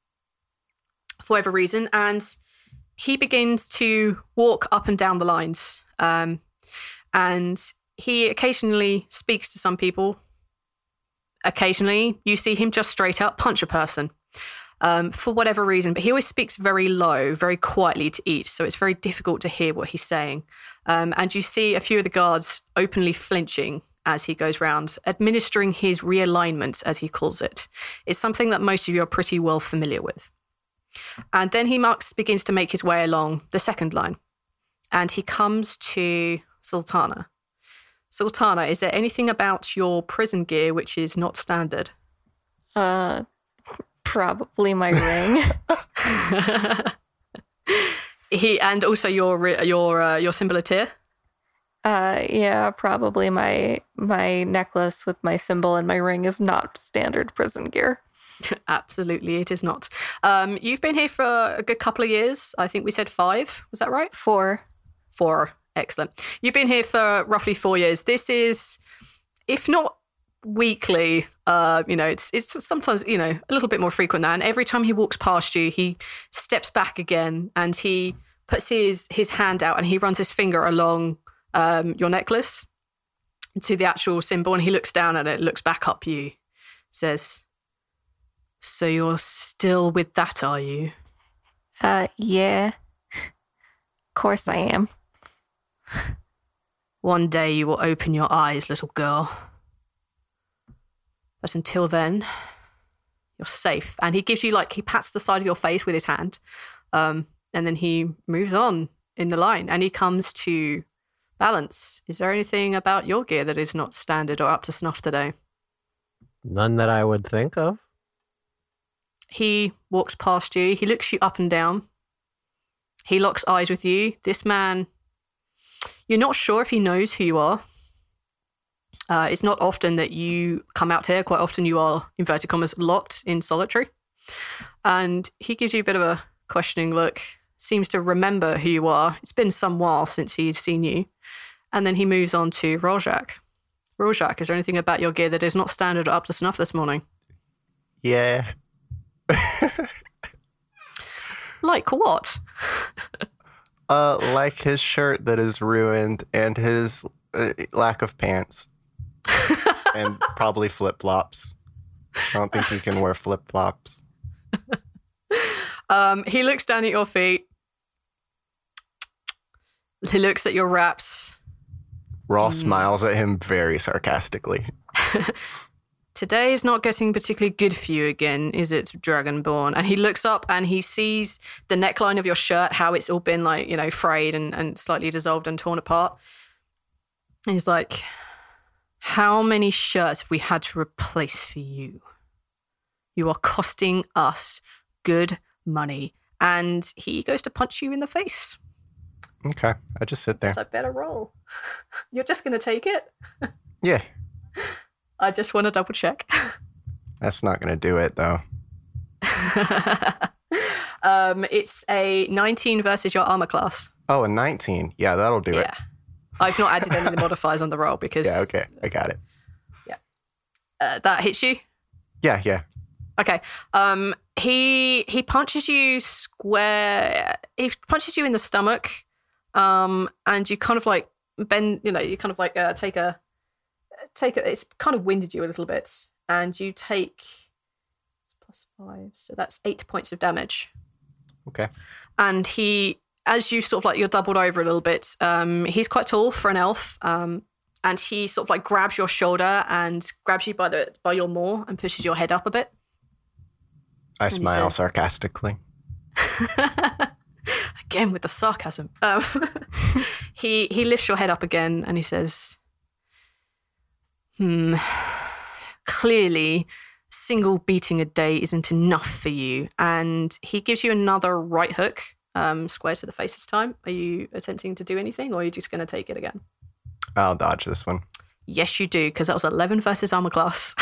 for whatever reason, and he begins to walk up and down the lines. Um, and he occasionally speaks to some people. Occasionally, you see him just straight up punch a person um, for whatever reason, but he always speaks very low, very quietly to each, so it's very difficult to hear what he's saying. Um, and you see a few of the guards openly flinching as he goes round, administering his realignment, as he calls it. It's something that most of you are pretty well familiar with. And then he marks, begins to make his way along the second line, and he comes to Zaltanna. Zaltanna, is there anything about your prison gear which is not standard? Uh, probably my ring. He and also your your uh, your symbol of Tyr. Uh, yeah, probably my my necklace with my symbol and my ring is not standard prison gear. Absolutely, it is not. Um, you've been here for a good couple of years. I think we said five. Was that right? Four. Four. Excellent. You've been here for roughly four years. This is, if not weekly, uh, you know, it's it's sometimes you know a little bit more frequent than. Every time he walks past you, he steps back again and he puts his his hand out and he runs his finger along um, your necklace to the actual symbol, and he looks down at it, looks back up you, says, "So you're still with that, are you?" Uh, yeah. Of course I am. One day you will open your eyes, little girl. But until then, you're safe. And he gives you, like, he pats the side of your face with his hand. Um, and then he moves on in the line and he comes to balance. Is there anything about your gear that is not standard or up to snuff today? None that I would think of. He walks past you. He looks you up and down. He locks eyes with you. This man, you're not sure if he knows who you are. Uh, it's not often that you come out here. Quite often, you are inverted commas locked in solitary. And he gives you a bit of a questioning look. seems to remember who you are. It's been some while since he's seen you. And then he moves on to Rhal-Jakk. Rhal-Jakk, is there anything about your gear that is not standard or up to snuff this morning? Yeah. Like what? Uh, like his shirt that is ruined and his uh, lack of pants. and probably flip flops. I don't think he can wear flip flops. Um, he looks down at your feet. He looks at your wraps. Ross smiles at him very sarcastically. Today is not getting particularly good for you again, is it, Dragonborn? And he looks up and he sees the neckline of your shirt, how it's all been like, you know, frayed and, and slightly dissolved and torn apart. And he's like, How many shirts have we had to replace for you? You are costing us good money. And he goes to punch you in the face. Okay, I just sit there. So better roll. You're just going to take it? Yeah, I just want to double check. that's not going to do it though. um, it's a 19 versus your armor class. Oh, a 19. Yeah, that'll do it. Yeah. I've not added any of the modifiers on the roll because Yeah, okay. I got it. Yeah. Uh, that hits you. Yeah, yeah. Okay. Um, he he punches you square. He punches you in the stomach, um, and you kind of like bend. You know, you kind of like uh, take a take a. It's kind of winded you a little bit, and you take plus five, so that's eight points of damage. Okay. and he as you sort of like you're doubled over a little bit um he's quite tall for an elf um and he sort of like grabs your shoulder and grabs you by the by your maw and pushes your head up a bit I he smile says- sarcastically. again with the sarcasm um, he he lifts your head up again and he says hmm clearly single beating a day isn't enough for you and he gives you another right hook um, square to the face this time are you attempting to do anything or are you just going to take it again I'll dodge this one. Yes, you do, because that was 11 versus armor class.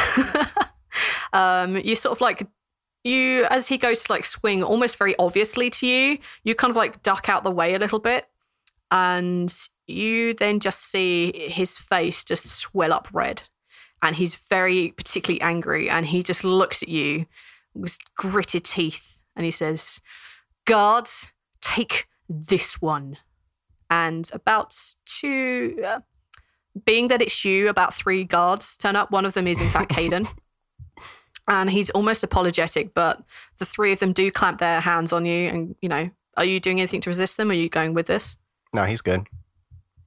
um, you sort of like, you, as he goes to like swing almost very obviously to you, you kind of like duck out the way a little bit. And you then just see his face just swell up red. And he's very particularly angry. And he just looks at you with gritted teeth. And he says, Guards, take this one. And about two, uh, being that it's you, about three guards turn up. One of them is, in fact, Caden. and he's almost apologetic, but the three of them do clamp their hands on you. And, you know, are you doing anything to resist them? Are you going with this? No, he's good.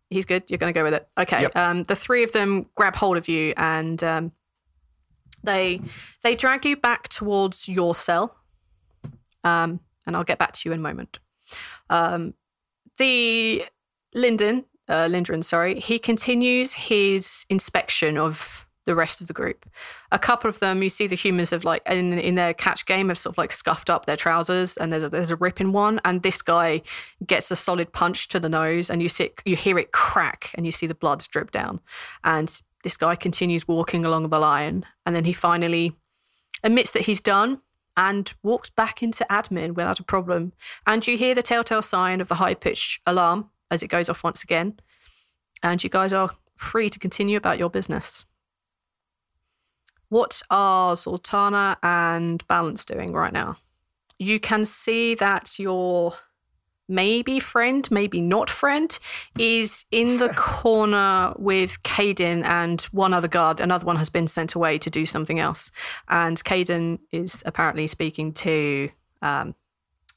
He's good. You're going to go with it. Okay. Yep. Um, the three of them grab hold of you and um, they they drag you back towards your cell. Um, and I'll get back to you in a moment. Um, the Lyndon, uh, Lindren, sorry, he continues his inspection of the rest of the group. A couple of them, you see the humans have like in in their catch game have sort of like scuffed up their trousers, and there's a, there's a rip in one, and this guy gets a solid punch to the nose, and you see you hear it crack, and you see the blood drip down, and this guy continues walking along the line, and then he finally admits that he's done and walks back into admin without a problem. And you hear the telltale sign of the high pitch alarm as it goes off once again. And you guys are free to continue about your business. What are Zaltanna and Balance doing right now? You can see that your maybe friend, maybe not friend, is in the corner with Caden and one other guard. Another one has been sent away to do something else. And Caden is apparently speaking to, um,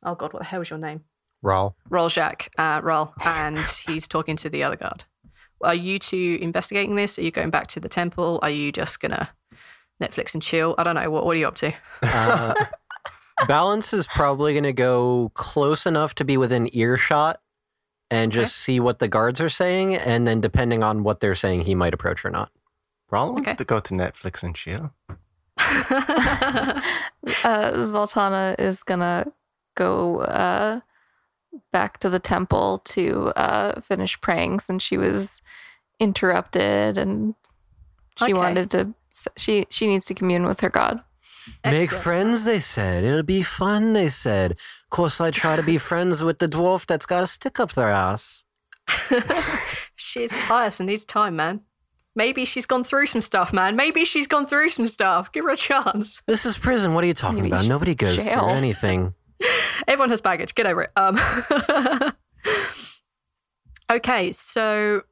oh God, what the hell is your name? Rawl. Rhal-Jakk, uh, Rol, and he's talking to the other guard. Are you two investigating this? Are you going back to the temple? Are you just gonna Netflix and chill? I don't know. What, what are you up to? Uh, Balance is probably going to go close enough to be within earshot and just see what the guards are saying. And then, depending on what they're saying, he might approach or not. Raul wants Okay. to go to Netflix and chill. uh, Zaltanna is gonna go uh, back to the temple to uh, finish praying since she was interrupted and she Okay. wanted to. She she needs to commune with her god. Make Excellent. friends, they said. It'll be fun, they said. Of course, I try to be friends with the dwarf that's got a stick up their ass. She's pious and needs time, man. Maybe she's gone through some stuff, man. Maybe she's gone through some stuff. Give her a chance. This is prison. What are you talking Maybe about? she's Nobody goes jail. through anything. Everyone has baggage. Get over it. Um, okay, so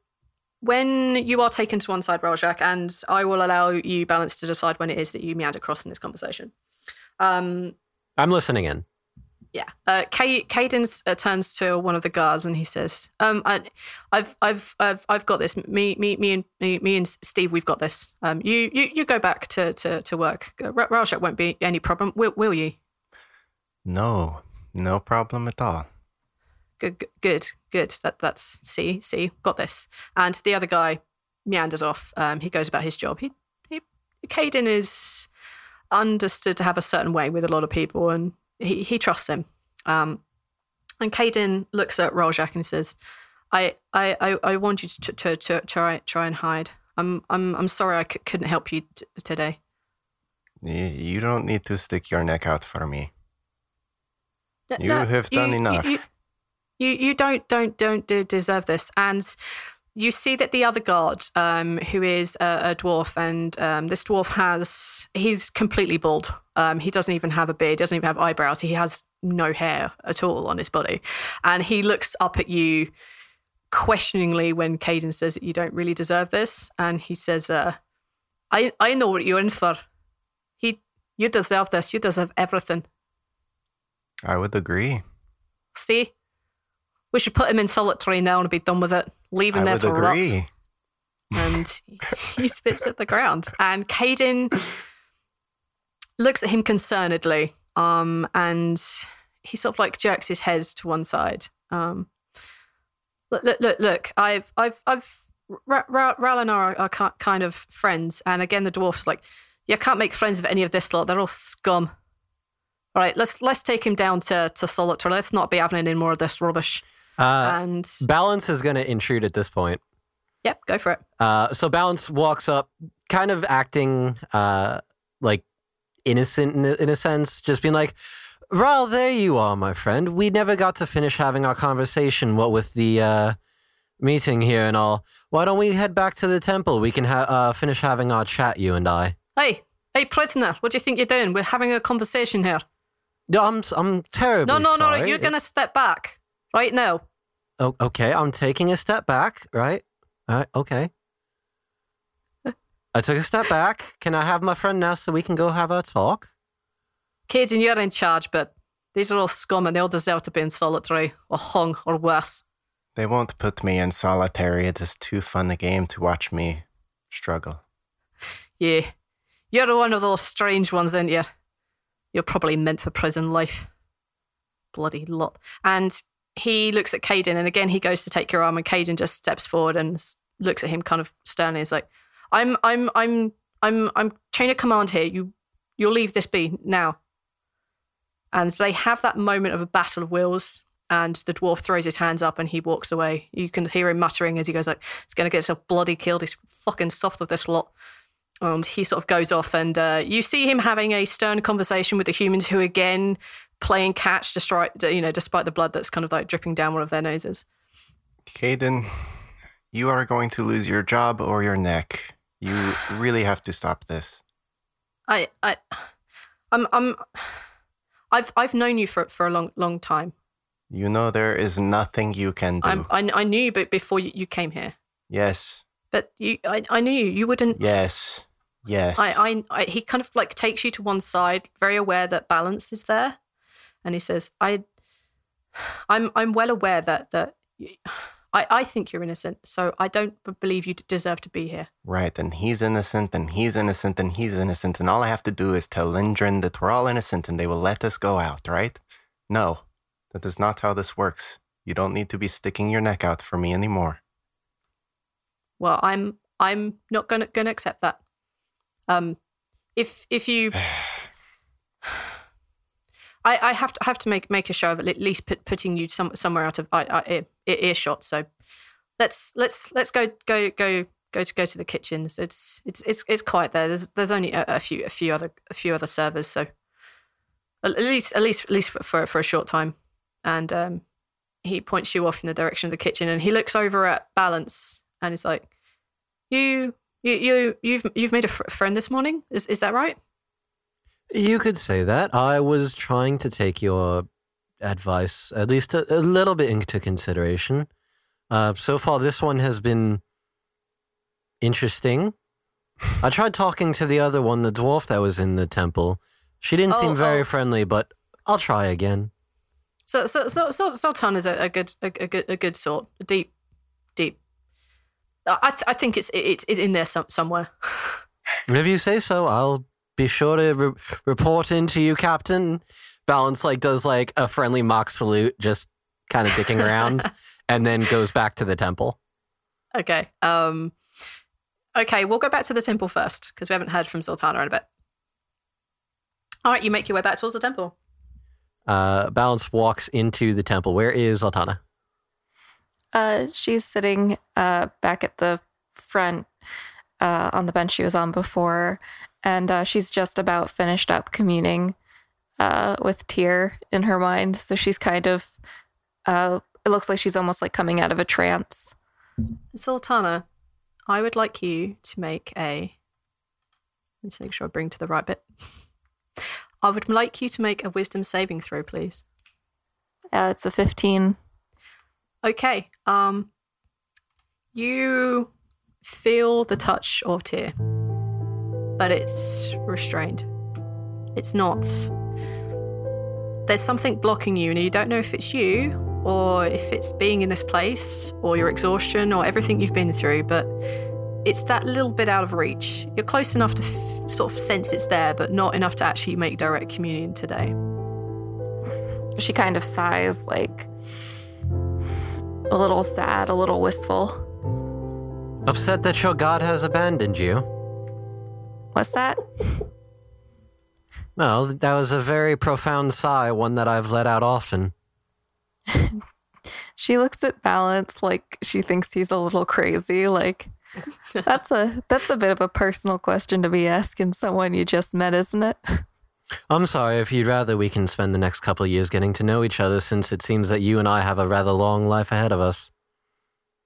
when you are taken to one side, Rhal-Jakk, and I will allow you balance to decide when it is that you meander across in this conversation. Um, I'm listening in. yeah, uh, Kay, Caden uh, turns to one of the guards and he says, um, I, "I've, I've, I've, I've got this. Me, me, me, and me, me and Steve, we've got this. Um, you, you, you go back to to, to work. Uh, Ra- Rhal-Jakk won't be any problem. Will, will you? No, no problem at all. Good, good, good. That that's see, see, got this. And the other guy meanders off. Um, he goes about his job. He, he, Caden is understood to have a certain way with a lot of people, and he he trusts him. Um, and Caden looks at Rhal-Jakk and says, "I, I, I, I want you to, to to try try and hide. I'm I'm I'm sorry I c- couldn't help you t- today. You don't need to stick your neck out for me. No, You have done enough. You, you, you you don't don't don't de- deserve this. And you see that the other guard, um, who is a, a dwarf, and um, this dwarf has he's completely bald. Um, he doesn't even have a beard. Doesn't even have eyebrows. He has no hair at all on his body, and he looks up at you questioningly when Caden says that you don't really deserve this, and he says, uh, "I I know what you're in for. He you deserve this. You deserve everything." I would agree. See? We should put him in solitary now and be done with it. Leave him I there would to rot. agree. And he spits at the ground. And Caden looks at him concernedly. Um, and he sort of like jerks his head to one side. Um, look, look, look, look. I've, I've, I've, Ra- Ra- Ral and I are, are kind of friends. And again, the dwarf's like, you can't make friends of any of this lot. They're all scum. All right, let's let's take him down to to solitary. Let's not be having any more of this rubbish. Uh, and Balance is going to intrude at this point. yep, go for it. Uh, so Balance walks up, kind of acting uh, like innocent in a, in a sense, just being like, Ral, there you are, my friend. We never got to finish having our conversation, what with the uh, meeting here and all. Why don't we head back to the temple? We can ha- uh, finish having our chat, you and I. Hey, hey, prisoner, what do you think you're doing? We're having a conversation here. No, I'm, I'm terribly No, no, no, you're gonna step back right now. Oh, okay, I'm taking a step back, right? All right, okay. I took a step back. Can I have my friend now so we can go have our talk? Kids, and you're in charge, but these are all scum and they all deserve to be in solitary or hung or worse. They won't put me in solitary. It is too fun a game to watch me struggle. Yeah, you're one of those strange ones, aren't you? You're probably meant for prison life. Bloody lot. And he looks at Caden, and again he goes to take your arm, and Caden just steps forward and looks at him kind of sternly. He's like, "I'm, I'm, I'm, I'm, I'm chain of command here. You, you'll leave this be now." And they have that moment of a battle of wills, and the dwarf throws his hands up and he walks away. You can hear him muttering as he goes like, "He's gonna get himself bloody killed. He's fucking soft with this lot." and he sort of goes off and uh, you see him having a stern conversation with the humans who again playing catch despite you know despite the blood that's kind of like dripping down one of their noses Caden, you are going to lose your job or your neck. You really have to stop this. i i i'm i'm i've i've known you for for a long long time You know there is nothing you can do. I'm, I, I knew you but before you, you came here yes, but you I, I knew you you wouldn't yes, yes. I, I, I, he kind of like takes you to one side, very aware that balance is there, and he says, "I, I'm, I'm well aware that that, I, I think you're innocent, so I don't believe you deserve to be here." Right, and he's innocent, and he's innocent, and he's innocent, and all I have to do is tell Lindgren that we're all innocent and they will let us go out, right? No, that is not how this works. You don't need to be sticking your neck out for me anymore. Well, I'm, I'm not gonna gonna accept that. Um, if if you, I, I have to have to make make a show of at least put, putting you some somewhere out of I, I, ear, earshot. So let's let's let's go go go go to go to the kitchens. It's it's it's it's quiet there. There's there's only a, a few a few other a few other servers, so at least at least at least for for, for a short time. And um, he points you off in the direction of the kitchen, and he looks over at Balance, and he's like, "You you you you've you've made a fr- friend this morning. Is is that right?" You could say that. I was trying to take your advice at least a, a little bit into consideration. Uh, so far, this one has been interesting. I tried talking to the other one, the dwarf that was in the temple. She didn't Oh, seem very oh. friendly, but I'll try again. So so so so Sultan is a, a good a, a good a good sort, a deep deep. I th- I think it's it's it's in there some, somewhere. If you say so, I'll be sure to re- report in to you, Captain. Balance like does like a friendly mock salute, just kind of dicking around, and then goes back to the temple. Okay. Um. Okay, we'll go back to the temple first because we haven't heard from Zaltanna in a bit. All right, you make your way back towards the temple. Uh, Balance walks into the temple. Where is Altana? Uh, she's sitting uh, back at the front uh, on the bench she was on before, and uh, she's just about finished up communing uh, with Tyr in her mind. So she's kind of, uh, it looks like she's almost like coming out of a trance. Zaltanna, I would like you to make a. Let's make sure I bring to the right bit. I would like you to make a wisdom saving throw, please. Uh, it's a 15. Okay. Um you feel the touch of Tyr. But it's restrained. It's not there's something blocking you and you don't know if it's you or if it's being in this place or your exhaustion or everything you've been through, but it's that little bit out of reach. You're close enough to f- sort of sense it's there, but not enough to actually make direct communion today. She kind of sighs, like a little sad, a little wistful. Upset that your god has abandoned you. What's that? Well, that was a very profound sigh, one that I've let out often. She looks at Balance like she thinks he's a little crazy. Like that's a that's a bit of a personal question to be asking someone you just met, isn't it? I'm sorry, if you'd rather, we can spend the next couple of years getting to know each other since it seems that you and I have a rather long life ahead of us.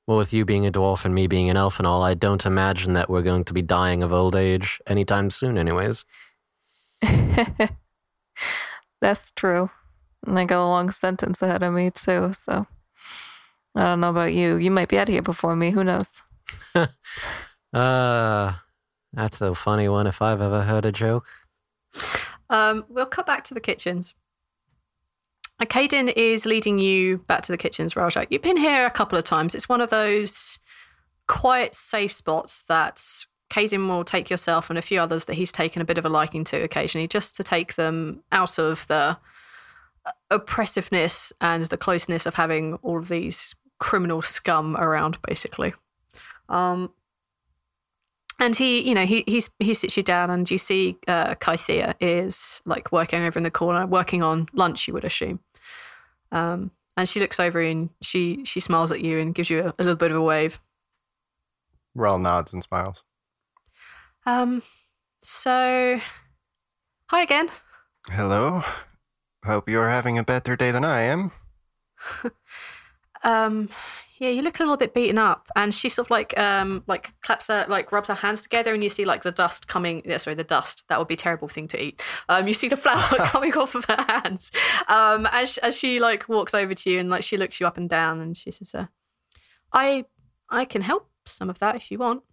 Well, with you being a dwarf and me being an elf and all, I don't imagine that we're going to be dying of old age anytime soon, anyways. That's true. And I got a long sentence ahead of me too, so I don't know about you. You might be out of here before me. Who knows? Uh, that's a funny one if I've ever heard a joke. Um, we'll cut back to the kitchens. Caden is leading you back to the kitchens, Rhal-Jakk. You've been here a couple of times. It's one of those quiet, safe spots that Caden will take yourself and a few others that he's taken a bit of a liking to occasionally, just to take them out of the uh, oppressiveness and the closeness of having all of these criminal scum around, basically. Um, and he, you know, he he's, he sits you down, and you see uh, Kythea is like working over in the corner, working on lunch. You would assume. Um, and she looks over and she she smiles at you and gives you a, a little bit of a wave. Rel nods and smiles. Um, so, hi again. Hello. Hope you're having a better day than I am. Um, yeah, you look a little bit beaten up, and she sort of like um like claps her like rubs her hands together, and you see like the dust coming. Yeah, sorry, the dust. That would be a terrible thing to eat. Um, you see the flour coming off of her hands. Um, as sh- as she like walks over to you and like she looks you up and down, and she says, uh, "I I can help some of that if you want."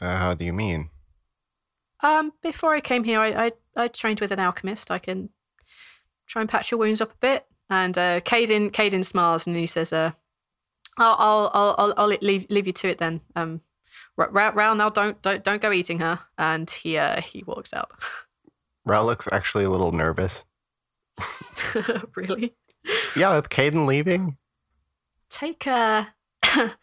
Uh, how do you mean? Um, before I came here, I, I I trained with an alchemist. I can try and patch your wounds up a bit. And uh, Caden Caden smiles and he says, "Uh, I'll I'll I'll I'll, leave leave you to it then. Um, Ra- Ra- now don't don't don't go eating her." And he uh he walks out. Rel looks actually a little nervous. really? Yeah, with Caden leaving. Take a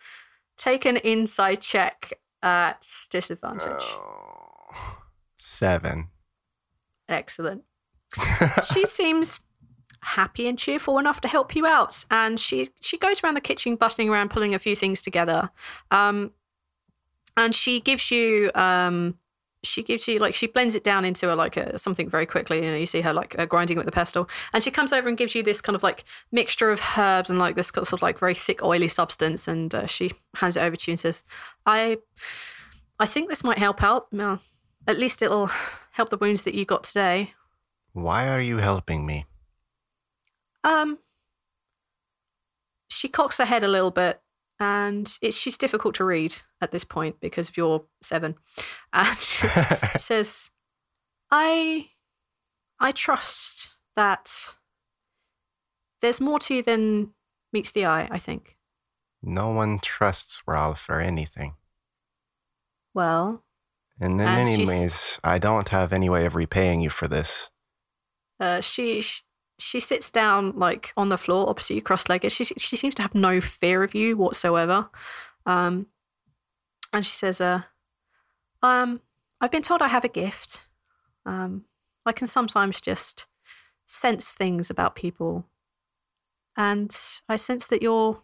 take an insight check at disadvantage. Oh, seven. Excellent. she seems happy and cheerful enough to help you out. And she she goes around the kitchen bustling around pulling a few things together. Um and she gives you um she gives you like she blends it down into a like a, something very quickly. You know you see her like uh, grinding with the pestle. And she comes over and gives you this kind of like mixture of herbs and like this sort of like very thick oily substance. And uh, she hands it over to you and says i i think this might help out. Well, at least it'll help the wounds that you got today. Why are you helping me? Um she cocks her head a little bit and it's she's difficult to read at this point because of your seven and she says i i trust that there's more to you than meets the eye i think no one trusts Ralph or anything. well And in And any ways, I don't have any way of repaying you for this. uh she she- she sits down like on the floor opposite you cross-legged. She she seems to have no fear of you whatsoever. Um and she says uh um i've been told i have a gift. Um i can sometimes just sense things about people. And i sense that you're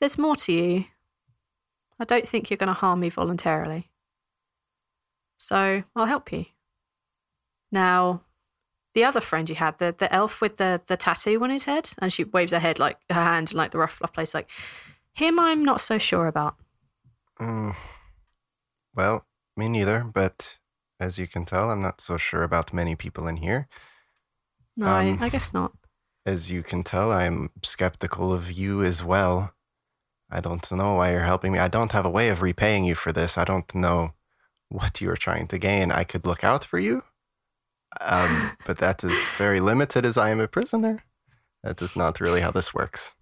there's more to you. I don't think you're going to harm me voluntarily. So i'll help you. Now the other friend you had, the the elf with the the tattoo on his head, and she waves her head like her hand in like the rough rough place, like him. I'm not so sure about. Mm. Well, me neither, but as you can tell, I'm not so sure about many people in here. No, Um, I, I guess not. As you can tell, I'm skeptical of you as well. I don't know why you're helping me. I don't have a way of repaying you for this. I don't know what you are trying to gain. I could look out for you, um, but that is very limited as I am a prisoner. That is not really how this works.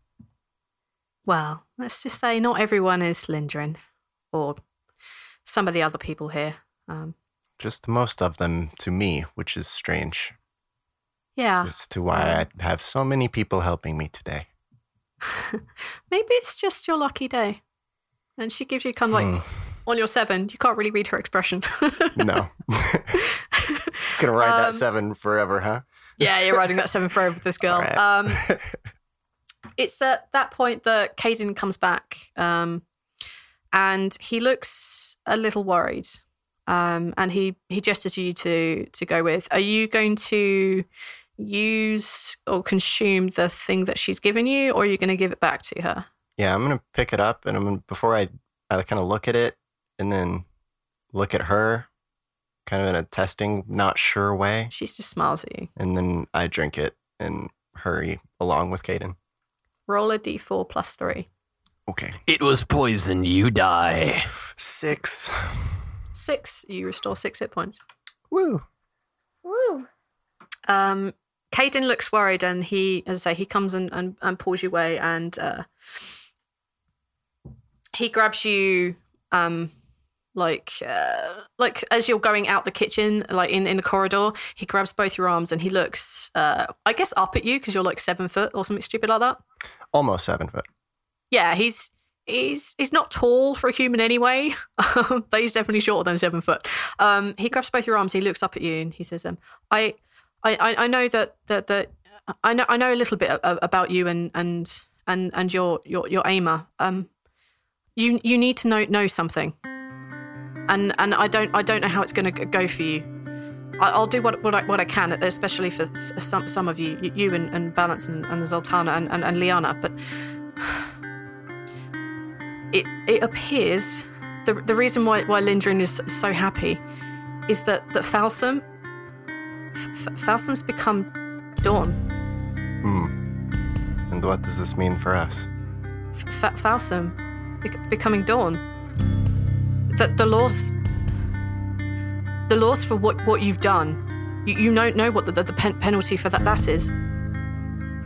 Well, let's just say not everyone is Lindrin, or some of the other people here. Um, Just most of them to me, which is strange yeah, as to why I have so many people helping me today. maybe it's just your lucky day. And she gives you kind of like on your seven. You can't really read her expression. No. Gonna ride that Um, seven forever, huh? Yeah, you're riding that seven forever with this girl. Alright. Um, it's at that point that Caden comes back, um, and he looks a little worried. Um, and he he gestures you to to go with. Are you going to use or consume the thing that she's given you, or are you going to give it back to her? Yeah, I'm gonna pick it up, and I'm gonna before I I kind of look at it, and then look at her, kind of in a testing, not sure way, She just smiles at you. and then I drink it and hurry along with Caden. Roll a d4 plus three. Okay, It was poison. You die. six. Six. You restore six hit points. Woo. Woo. Um, Caden looks worried, and he, as I say, he comes and, and, and pulls you away, and uh, he grabs you, um, like uh, like as you're going out the kitchen, like in, in the corridor. He grabs both your arms, and he looks, uh, I guess, up at you because you're like seven foot or something stupid like that. Almost seven foot. Yeah, he's he's he's not tall for a human anyway, but he's definitely shorter than seven foot. Um, he grabs both your arms. He looks up at you and he says, "Um, I, I, I- know that that that I know I know a little bit about you and and and and your your your aimer. Um, you you need to know know something, and and I don't I don't know how it's going to go for you. I- I'll do what what I, what I can, especially for some some of you, you and, and Balance and, and Zaltanna and, and, and Liana. But it it appears the the reason why why Lindrin is so happy is that that Falsum F- Falsum's become Dawn. Hmm. And what does this mean for us? F- F- Falsum bec- becoming Dawn. The the laws the laws for what what you've done. You, you know know what the, the, the pen- penalty for that that is.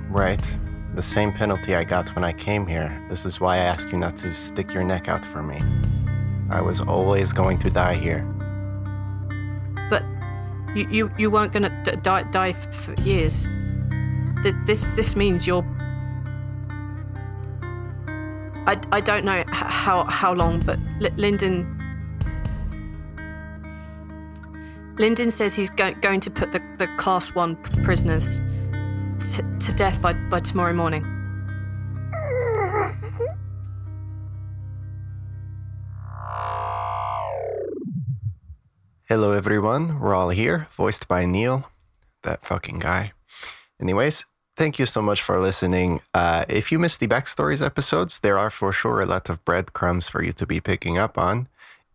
Right. The same penalty I got when I came here. This is why I asked you not to stick your neck out for me. I was always going to die here. but you you, you weren't gonna d- die die f- for years. Th- This this means you're. I, I don't know how how long, but L- Lyndon. Lyndon says he's go- going to put the, the class one prisoners t- to death by, by tomorrow morning. Hello, everyone. Rhal here, voiced by Neil, that fucking guy. Anyways, thank you so much for listening. Uh, if you missed the backstories episodes, there are for sure a lot of breadcrumbs for you to be picking up on.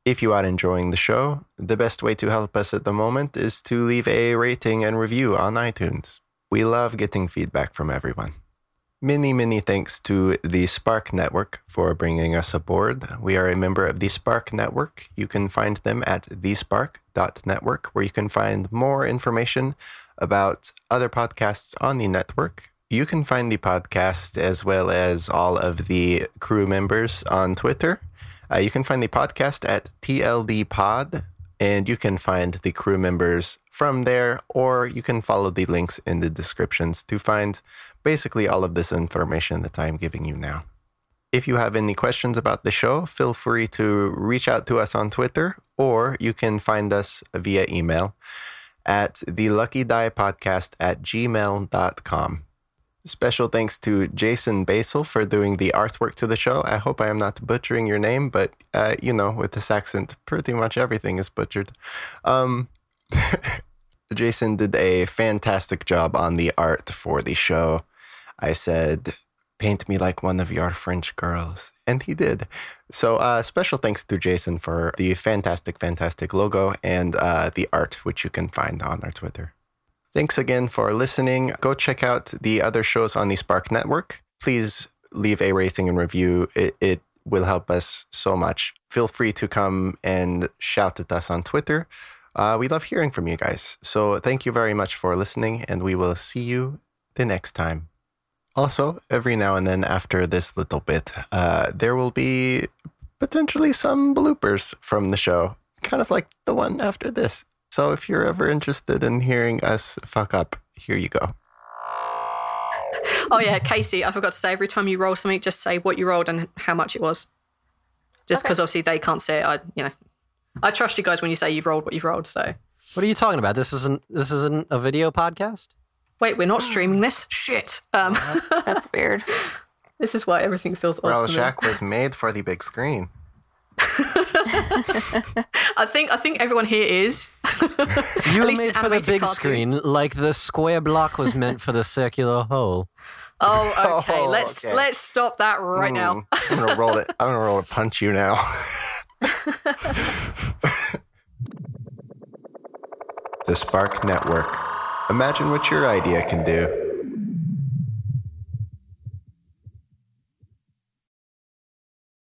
If you are enjoying the show, the best way to help us at the moment is to leave a rating and review on iTunes. We love getting feedback from everyone. Many, many thanks to the Spark Network for bringing us aboard. We are a member of the Spark Network. You can find them at thespark.network, where you can find more information about other podcasts on the network. You can find the podcast as well as all of the crew members on Twitter. Uh, you can find the podcast at TLD Pod, and you can find the crew members from there, or you can follow the links in the descriptions to find basically all of this information that I'm giving you now. If you have any questions about the show, feel free to reach out to us on Twitter, or you can find us via email at the lucky die podcast at gmail.com. Special thanks to Jason Basil for doing the artwork to the show. I hope I am not butchering your name, but uh, you know, with this accent, pretty much everything is butchered. Um, Jason did a fantastic job on the art for the show. I said, paint me like one of your French girls. And he did. So, uh, special thanks to Jason for the fantastic, fantastic logo and uh, the art, which you can find on our Twitter. Thanks again for listening. Go check out the other shows on the Spark Network. Please leave a rating and review. It, it will help us so much. Feel free to come and shout at us on Twitter. Uh, we love hearing from you guys. So, thank you very much for listening, and we will see you the next time. Also, every now and then after this little bit, uh, there will be potentially some bloopers from the show, kind of like the one after this. So if you're ever interested in hearing us fuck up, here you go. Oh yeah, Casey, I forgot to say every time you roll something, just say what you rolled and how much it was. Just because obviously they can't say it. I, you know, I trust you guys when you say you've rolled what you've rolled. So What are you talking about? This isn't this isn't a video podcast? wait, we're not streaming this. Shit. Um, That's weird. this is why everything feels odd. Well, to. Shack was made for the big screen. I think I think everyone here is. You were least made for the big cartoon. screen, like the square block was meant for the circular hole. Oh, okay. Oh, let's okay. let's stop that right now. Mm, I'm gonna roll it. I'm gonna roll a punch you now. the Spark Network. Imagine what your idea can do.